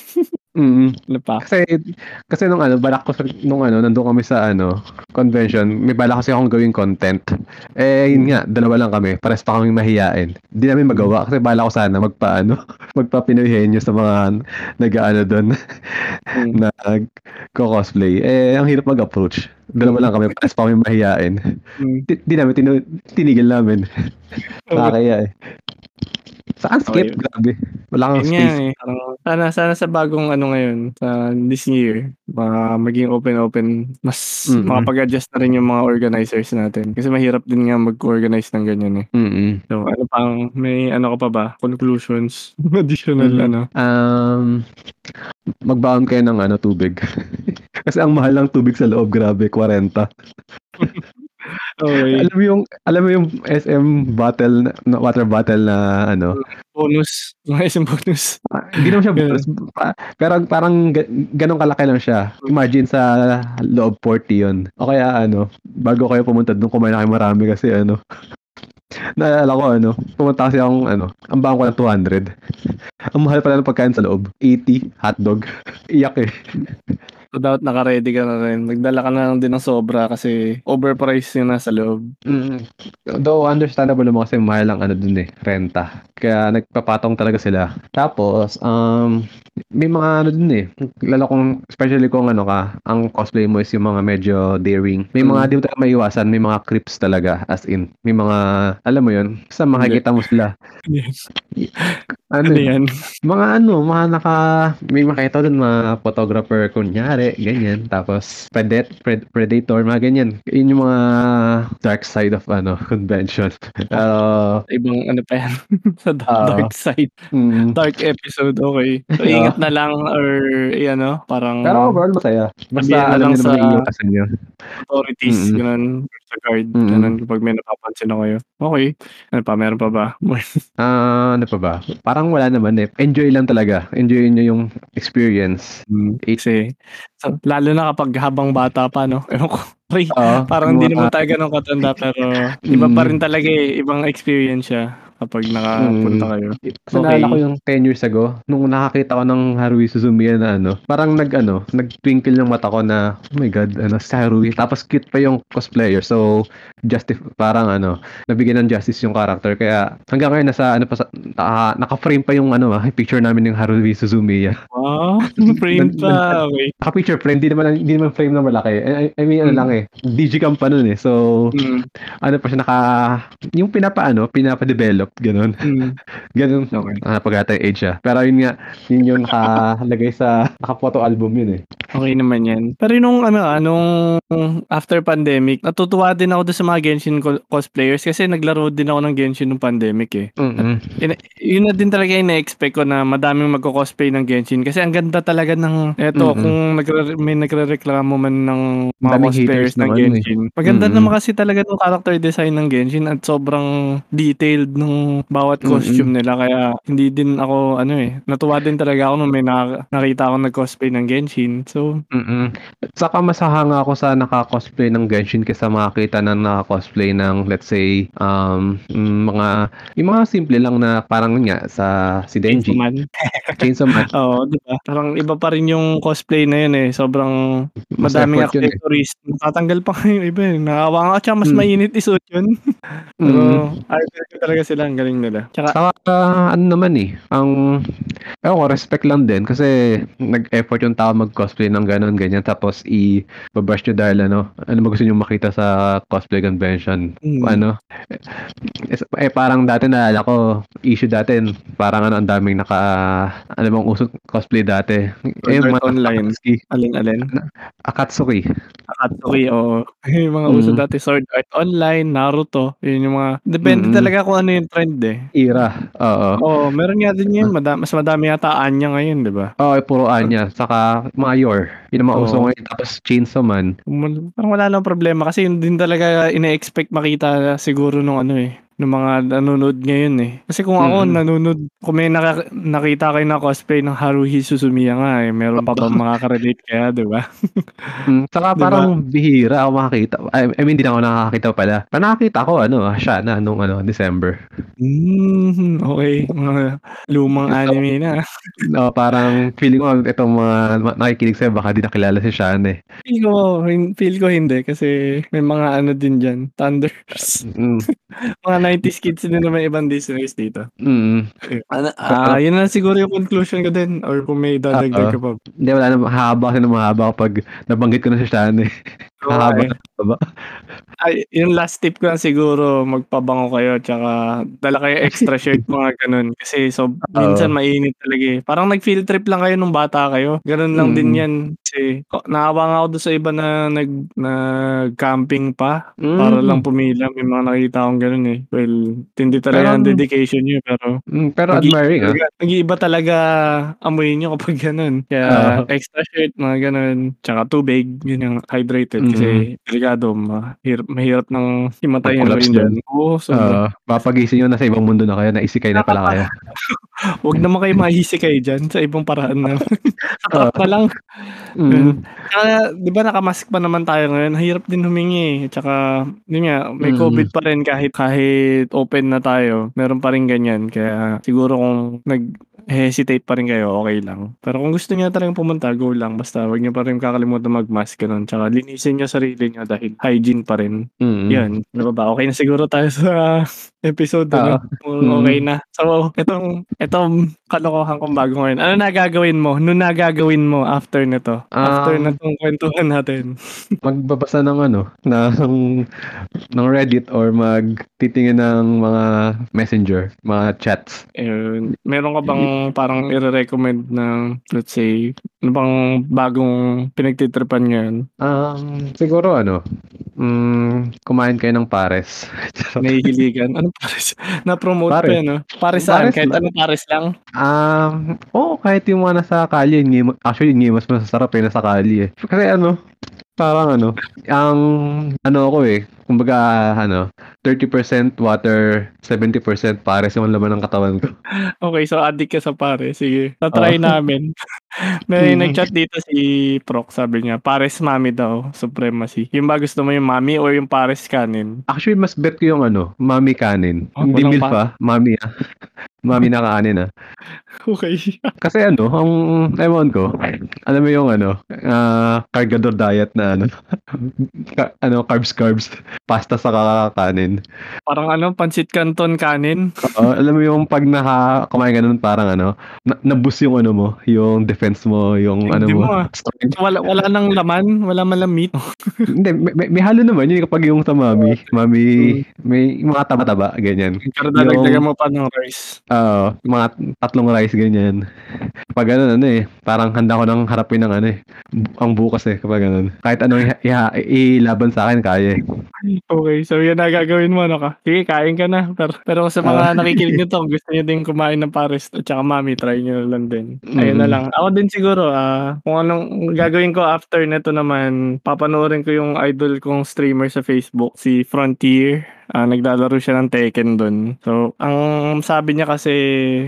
Mm. Ano pa? Kasi kasi nung ano, balak ko sa nung ano, nandun kami sa ano, convention, may balak kasi akong gawing content. Eh, yun nga, dalawa lang kami, pares pa kaming mahiyain. Di namin magawa kasi balak ko sana magpaano, magpa-Pinoy henyo sa mga nag-aano doon Hmm. na nagko-cosplay. Eh, ang hirap mag-approach. Dalawa lang kami, pares pa kaming mahiyain. Hmm. Di, di namin, tinu- tinigil namin. Nakakaya eh. Saan skip? Okey. Grabe. Wala kang Yun nga space. eh, sana sana sa bagong ano ngayon, sa this year, baka maging open-open, mas Mm. makapag-adjust na rin yung mga organizers natin. Kasi mahirap din nga mag-organize ng ganyan eh. Mm. So, ano pang may ano ka pa ba, conclusions, additional Mm. ano? Um, magbaon kayo ng ano, tubig. Kasi ang mahal ng tubig sa loob, grabe, 40. Okey. Alam mo yung alam mo yung SM bottle na, water bottle na ano, Bonus, mga SM bonus. ah, hindi naman siya bonus, pero parang ga- ganun kalaki lang siya. Imagine sa loob 40 yun. O kaya ano, bago kayo pumunta doon, kumain na kayo marami kasi ano, Naalala ko ano, pumunta kasi akong ano, ang baon ko ng 200. Ang mahal pala ng pagkain sa loob, 80 hotdog. Iyak eh. So, dapat naka-ready ka na rin. Magdala ka na lang din ng sobra kasi overpriced yung nasa loob. Mm. Though understandable naman kasi mahal lang ano dun eh, renta. Kaya nagpapatong talaga sila. Tapos, um, may mga ano dun eh. Lalo kung, especially kung ano ka, ang cosplay mo is yung mga medyo daring. May mga Mm. di mo talaga maiwasan, may mga creeps talaga. As in, may mga, alam mo yun, sa makikita mo sila. Ano, Ano yan? mga ano, mga naka, may makita dun mga photographer kunyari, ganyan. Tapos, predat, pred, predator, mga ganyan. Yun yung mga dark side of ano, convention. Pero, Ibang ano pa yan. sa Oo. dark side. mm, Dark episode, okay. So, ingat na lang or, eh, ano, parang pero overall masaya. Basta na alam lang sa- iiwasan niyo. authorities, Mm. ganun, sa guard, ganun, kapag may napapansin ako kayo. Okay. Ano pa, meron pa ba? Ah, ano pa ba? Parang wala naman eh. Enjoy lang talaga. Enjoy niyo yung experience. Kasi, so, lalo na kapag habang bata pa, no? Ewan ko, Oo. parang hindi naman tayo ganun katanda, pero iba pa Mm. rin talaga eh, ibang experience siya. Kapag nakapunta kayo. Kasi naalala ko yung 10 years ago, nung nakakita ko ng Haruhi Suzumiya na ano, parang nag ano, nag-twinkle yung mata ko na, oh my god, ano, si Haruhi. Tapos cute pa yung cosplayer. So, justif parang ano, nabigyan ng justice yung character. Kaya hanggang ngayon nasa ano pa sa, naka, naka-frame pa yung ano, ah, picture namin ng Haruhi Suzumiya. Wow, frame pa. Okay. Naka-picture frame, di naman hindi naman frame na malaki. I, I mean, ano Mm. lang eh, digicam pa nun eh. So, Mm, ano pa siya naka, yung pinapaano, pinapa-develop, ganun. mm. Ganun. Okay. Ah, pag age siya. Pero yun nga, yun yung nakalagay sa naka-photo album yun eh. Okay naman yan. Pero nung ano, ah, nung after pandemic, natutuwa din ako sa mga Genshin co- cosplayers kasi naglaro din ako ng Genshin nung pandemic eh. Mm-mm. Yun, yun na din talaga yung na-expect ko na madaming magko-cosplay ng Genshin kasi ang ganda talaga ng eto Mhm. kung nagre, may nagre-reklamo man ng mga Daming cosplayers ng eh. Genshin. Maganda Mhm. naman kasi talaga ng character design ng Genshin at sobrang detailed nung bawat costume nila kaya hindi din ako ano eh natuwa din talaga ako nung may na- nakita ako nag-cosplay ng Genshin. So Mm-mm. Saka masahanga ako sa naka-cosplay ng Genshin kaysa makakita ng naka-cosplay ng let's say um mm, mga yung mga simple lang na parang nga sa si Denji, Chainsaw Man. Chainsaw Man. Oo, di ba? Parang iba pa rin yung cosplay na yun eh. Sobrang Mas madaming eh. accessories. Natatanggal pa kayo iba eh. Nakawa nga tsaka mas Mm. mainit isuot yun. Pero Mm. idol ko talaga sila. Ang galing nila. Tsaka Saka ah, ano naman eh, ang ewan ko, respect lang din kasi nag-effort yung tao mag-cosplay ng ganun, ganyan. Tapos i-babash nyo dahil ano, ano ba gusto nyo makita sa cosplay convention. mm, Ano, eh, eh parang dati naalala ko, issue dati, parang ano, ang daming naka, ano bang uso cosplay dati. Eh, Sword mga Online. Akatsuki. alin-alin. Akatsuki. Akatsuki, oo. yung mga uso Mm. dati. Sword Art Online, Naruto. Yun yung mga... Depende Mm. talaga kung ano yung trend eh. Era. Oo. Oo, meron nga din yun. Mada- mas madami yata Anya ngayon, di ba? Oo, eh, puro Anya. Saka mga Yor. Yun ang mga uso ngayon. Tapos Chainsaw Man. Parang wala nang problema kasi yun din talaga ina-expect makita siguro nung ano eh ng mga nanonood ngayon eh. Kasi kung ako Mhm. nanonood, kung may naka- nakita kayo na cosplay ng Haruhi Suzumiya nga eh, meron pa bang makaka-relate kaya, di ba? Mm, saka Diba? parang bihira ako makakita. I, I mean, hindi na ako nakakita pala. Pero nakakita ko, ano, ah, siya na nung ano, December. Mm, okay, mga lumang anime na. No, parang feeling ko itong mga nakikinig sa'yo, baka di nakilala si Sean eh. Feel ko, feel ko hindi kasi may mga ano din dyan, Thunders. Mm, mga 90s kids din naman ibang Disney's dito. mm. Ano, ah, yun na siguro yung conclusion ko din or kung may dadagdag ka pa. Hindi, wala na, mahaba kasi na mahaba kapag nabanggit ko na si Sean eh. Mahaba Okay. Na mahaba. Ay, yung last tip ko lang siguro, magpabango kayo, tsaka dala kayo extra shirt, mga ganun. Kasi so, minsan mainit talaga eh. Parang nag-field trip lang kayo nung bata kayo. Ganun lang din Mm. yan. Kasi naawa nga ako doon sa iba na nag, nag-camping pa para Mm. lang pumila. May mga nakita akong ganun eh. Well, hindi talaga Pero- ang dedication nyo, pero Mm, pero Nag-i- admiring ah. nag-iiba talaga amoy nyo kapag ganun. Kaya Oo. extra shirt, mga ganun. Tsaka tubig, yun yung hydrated. Kasi delikado, mahirap, mahirap ng himatay yung rin dyan. Oo, so Oo, papagising yun, nasa ibang mundo na kayo, naisikay na pala kayo. Huwag naman kayo mahisi kayo dyan sa ibang paraan na. sa na lang. Mm. Kaya, di ba nakamask pa naman tayo ngayon? Hirap din humingi. Tsaka, yun nga, may Mm. COVID pa rin kahit kahit open na tayo. Meron pa rin ganyan. Kaya, siguro kung nag hesitate pa rin kayo, okay lang. Pero kung gusto niyo talagang pumunta, go lang. Basta wag niyo pa rin kakalimutan mag-mask ganun. Tsaka linisin niyo sarili niyo dahil hygiene pa rin. Mm. Yan. Ano ba ba? Okay na siguro tayo sa episode? Kung Mm. Okay na. So, itong itong kalokohan kong bago ngayon. Ano nagagawin mo? Ano nagagawin mo after nito? after Um, na tong kwentuhan natin. magbabasa ng ano, ng, ng Reddit or magtitingin ng mga messenger, mga chats. Ayun. Meron ka bang parang i-recommend ng let's say ano bang bagong pinagtitripan ngayon? Um, siguro ano, mm, kumain kayo ng pares. Nahihiligan? Ano pares? Na-promote Pares. pa yan, no? Pares saan? Pares Kahit lang. ano pares lang? um, oo, kahit yung mga nasa mo- actually, hindi mas masasarap eh, nasa kalye. Kasi ano, Parang ano, ang ano ako eh, kumbaga ano, 30% water, 70% pares yung laman ng katawan ko. Okay, so addict ka sa pare. Sige, tatry Oo. namin. May Mhm. nag-chat dito si Proc, sabi niya, pares mami daw, supremacy. Yung ba gusto mo yung mami or yung pares kanin? Actually, mas bet ko yung ano, mami kanin. Ah, Hindi walang milf pa- mami ah. mami na kanin ah. Okay. Kasi ano, ang ewan ko, alam mo yung ano, ah, cargador diet na ano, ka- ano, carbs carbs, pasta sa kakanin. Parang ano, pansit canton kanin. Oo, alam mo yung pag naka kumain ka nun, parang ano, na, nabus yung ano mo, yung defense mo, yung ano Hindi mo. mo, ah. strength. Wala, wala nang laman, wala man lang meat. Hindi, may, may, may halo naman yun kapag yung sa mami. Mami, may mga taba-taba, ganyan. Pero dadagdagan mo pa ng rice. Oo, mga tatlong rice, ganyan. Pag ano, ano eh, parang handa ko nang harapin ng ano eh, ang bukas eh, kapag ganun. Kahit iha- ilaban sa akin, kaya eh. Okay, so yan na gagawin mo, ano ka? Sige, kain ka na. Pero, pero sa mga nakikinig nyo to, gusto nyo din kumain ng pares at saka mami, try nyo lang din. Ayun na Mhm. lang. Ako din siguro, ah, kung anong gagawin ko after nito naman, papanoorin ko yung idol kong streamer sa Facebook, si Frontier. Ah, naglalaro siya ng Tekken doon. So, ang sabi niya kasi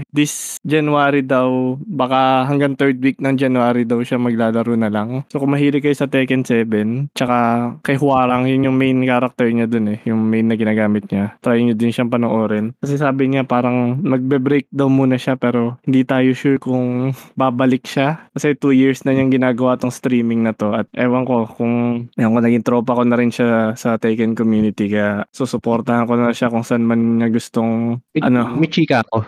this January daw, baka hanggang third week ng January daw siya maglalaro na lang. So, kung mahilig kayo sa Tekken 7, tsaka kay Huarang, yun yung main character niya doon eh, yung main na ginagamit niya. Try nyo din siyang panoorin. Kasi sabi niya parang magbe-break daw muna siya pero hindi tayo sure kung babalik siya. Kasi two years na niyang ginagawa tong streaming na to. At ewan ko kung, ewan ko, naging tropa ko na rin siya sa Tekken community. Kaya susuportahan ko na siya kung saan man niya gustong, May, ano, may chika ako.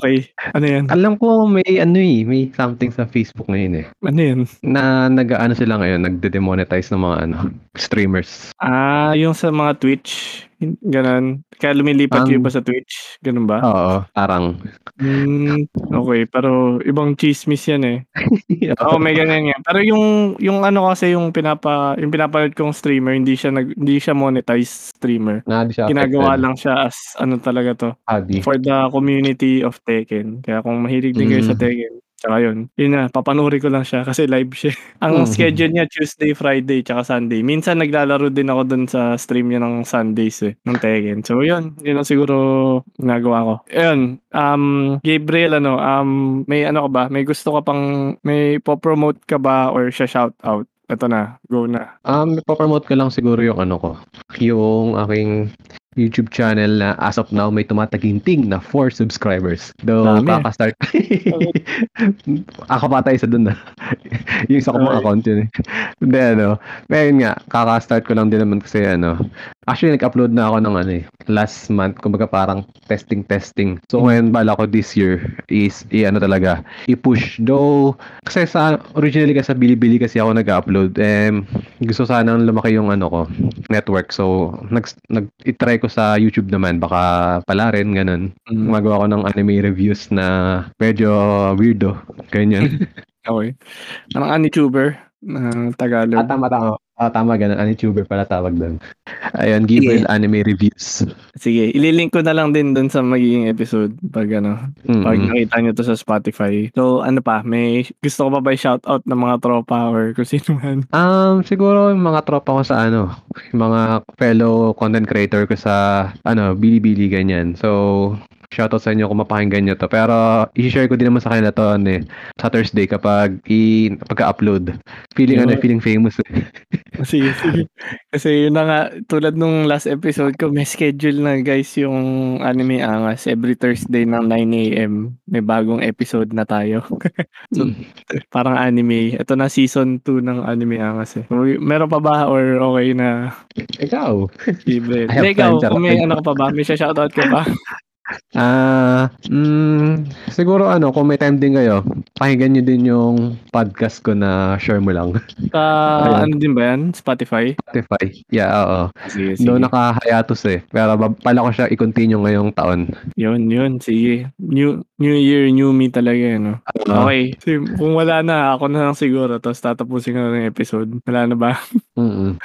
okay, ano yan? Alam ko may ano eh, may something sa Facebook ngayon eh. Ano yan? Na nag-ano sila ngayon, nagde-demonetize ng mga ano, streamers. Ah, yung sa mga Twitch, ganun. Kaya lumilipat Ang- yung iba sa Twitch, ganun ba? Oo, parang. Hmm, okay, pero ibang chismis yan eh. Oo, may ganyan yan. Pero yung yung ano kasi yung pinapa yung pinapanood kong streamer, hindi siya nag hindi siya monetized streamer. Na, di siya Ginagawa affected. lang siya as ano talaga to, Hobby. for the community of Tekken. Kaya kung mahilig din kayo sa Mm. Tekken, tsaka yun, yun na, papanoorin ko lang siya kasi live siya. Ang Mhm. schedule niya Tuesday, Friday, tsaka Sunday. Minsan naglalaro din ako dun sa stream niya ng Sundays eh, ng Tekken. So yun, yun ang siguro ginagawa ko. Ayun, um, Gabriel, ano, um, may ano ka ba? May gusto ka pang, may po-promote ka ba or siya shout out? Ito na, go na. Um, ipopromote ko lang siguro yung ano ko, yung aking YouTube channel na as of now may tumataginting na 4 subscribers. Though, Dami. kakastart. ako pa tayo isa dun na. yung isa ko Okay. account yun eh. Hindi ano, ngayon nga, kakastart ko lang din naman kasi ano, actually nag-upload na ako ng ano eh, last month, kumbaga parang testing-testing. So Mm. ngayon bala ko this year is, i ano talaga, i-push. Though, kasi sa, originally kasi sa Bilibili kasi ako nag-upload, um, gusto sanang lumaki yung ano ko, network. So, nag, nag i-try ko sa YouTube naman, baka pala rin, ganun. Mm, Gumagawa ko ng anime reviews na medyo weirdo, ganyan. okay. Anong anituber na Tagalog? ah, tama, tama. Ah, tama, ganun. Anituber pala tawag doon. Ayun, Gabriel Anime Reviews. Sige, ililink ko na lang din dun sa magiging episode pag ano, Mm-mm. pag nakita nyo to sa Spotify. So, ano pa, may gusto ko pa ba i-shoutout ng mga tropa or kung sino man? Um, siguro yung mga tropa ko sa ano, yung mga fellow content creator ko sa ano, Bilibili ganyan. So, shoutout sa inyo kung mapakinggan nyo to. Pero, i-share ko din naman sa kanila to ano, eh, sa Thursday kapag i pagka-upload. Feeling ano, Yun. feeling famous. eh. Sige, sige. Kasi yun na nga, tulad nung last episode ko, may schedule na guys yung Anime Angas. Every Thursday ng 9am, may bagong episode na tayo. So, parang anime. Ito na season 2 ng Anime Angas eh. Meron pa ba or okay na Ikaw. libre? Ikaw, kung may ano ka pa ba? May shoutout ka pa? Ah, mm, siguro ano, kung may time din kayo, pakinggan nyo din yung podcast ko na share mo lang. Sa Ayun. ano din ba yan? Spotify? Spotify. Yeah, oo. Sige, sige. Doon naka-hiatus eh. Pero pala ko siya i-continue ngayong taon. Yun, yun. Sige. New, new year, new me talaga eh, no? Ah, Okay. So, kung wala na, ako na lang siguro. Tapos tatapusin ko na ng episode. Wala na ba? mm-mm.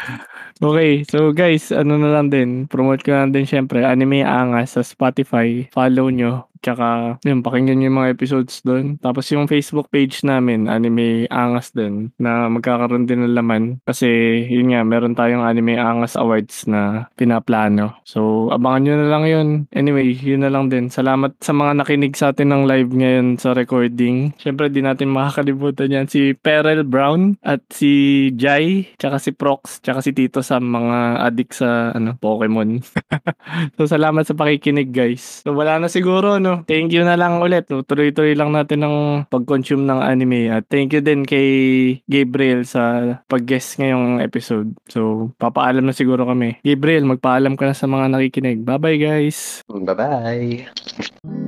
Okay. So, guys, ano na lang din. Promote ko na lang din syempre. Anime Angas sa Spotify. Follow nyo. Tsaka, yun, pakinggan yung mga episodes doon. Tapos yung Facebook page namin, Anime Angas din, na magkakaroon din ng laman. Kasi, yun nga, meron tayong Anime Angas Awards na pinaplano. So, abangan nyo na lang yun. Anyway, yun na lang din. Salamat sa mga nakinig sa atin ng live ngayon sa recording. Siyempre, di natin makakalimutan yan. Si Perel Brown at si Jai, tsaka si Prox, tsaka si Tito sa mga addict sa ano, Pokemon. so, salamat sa pakikinig, guys. So, wala na siguro, no? Thank you na lang ulit. No? Tuloy-tuloy lang natin ng pag-consume ng anime. At thank you din kay Gabriel sa pag-guest ngayong episode. So, papaalam na siguro kami. Gabriel, magpaalam ka na sa mga nakikinig. Bye-bye, guys! Bye-bye!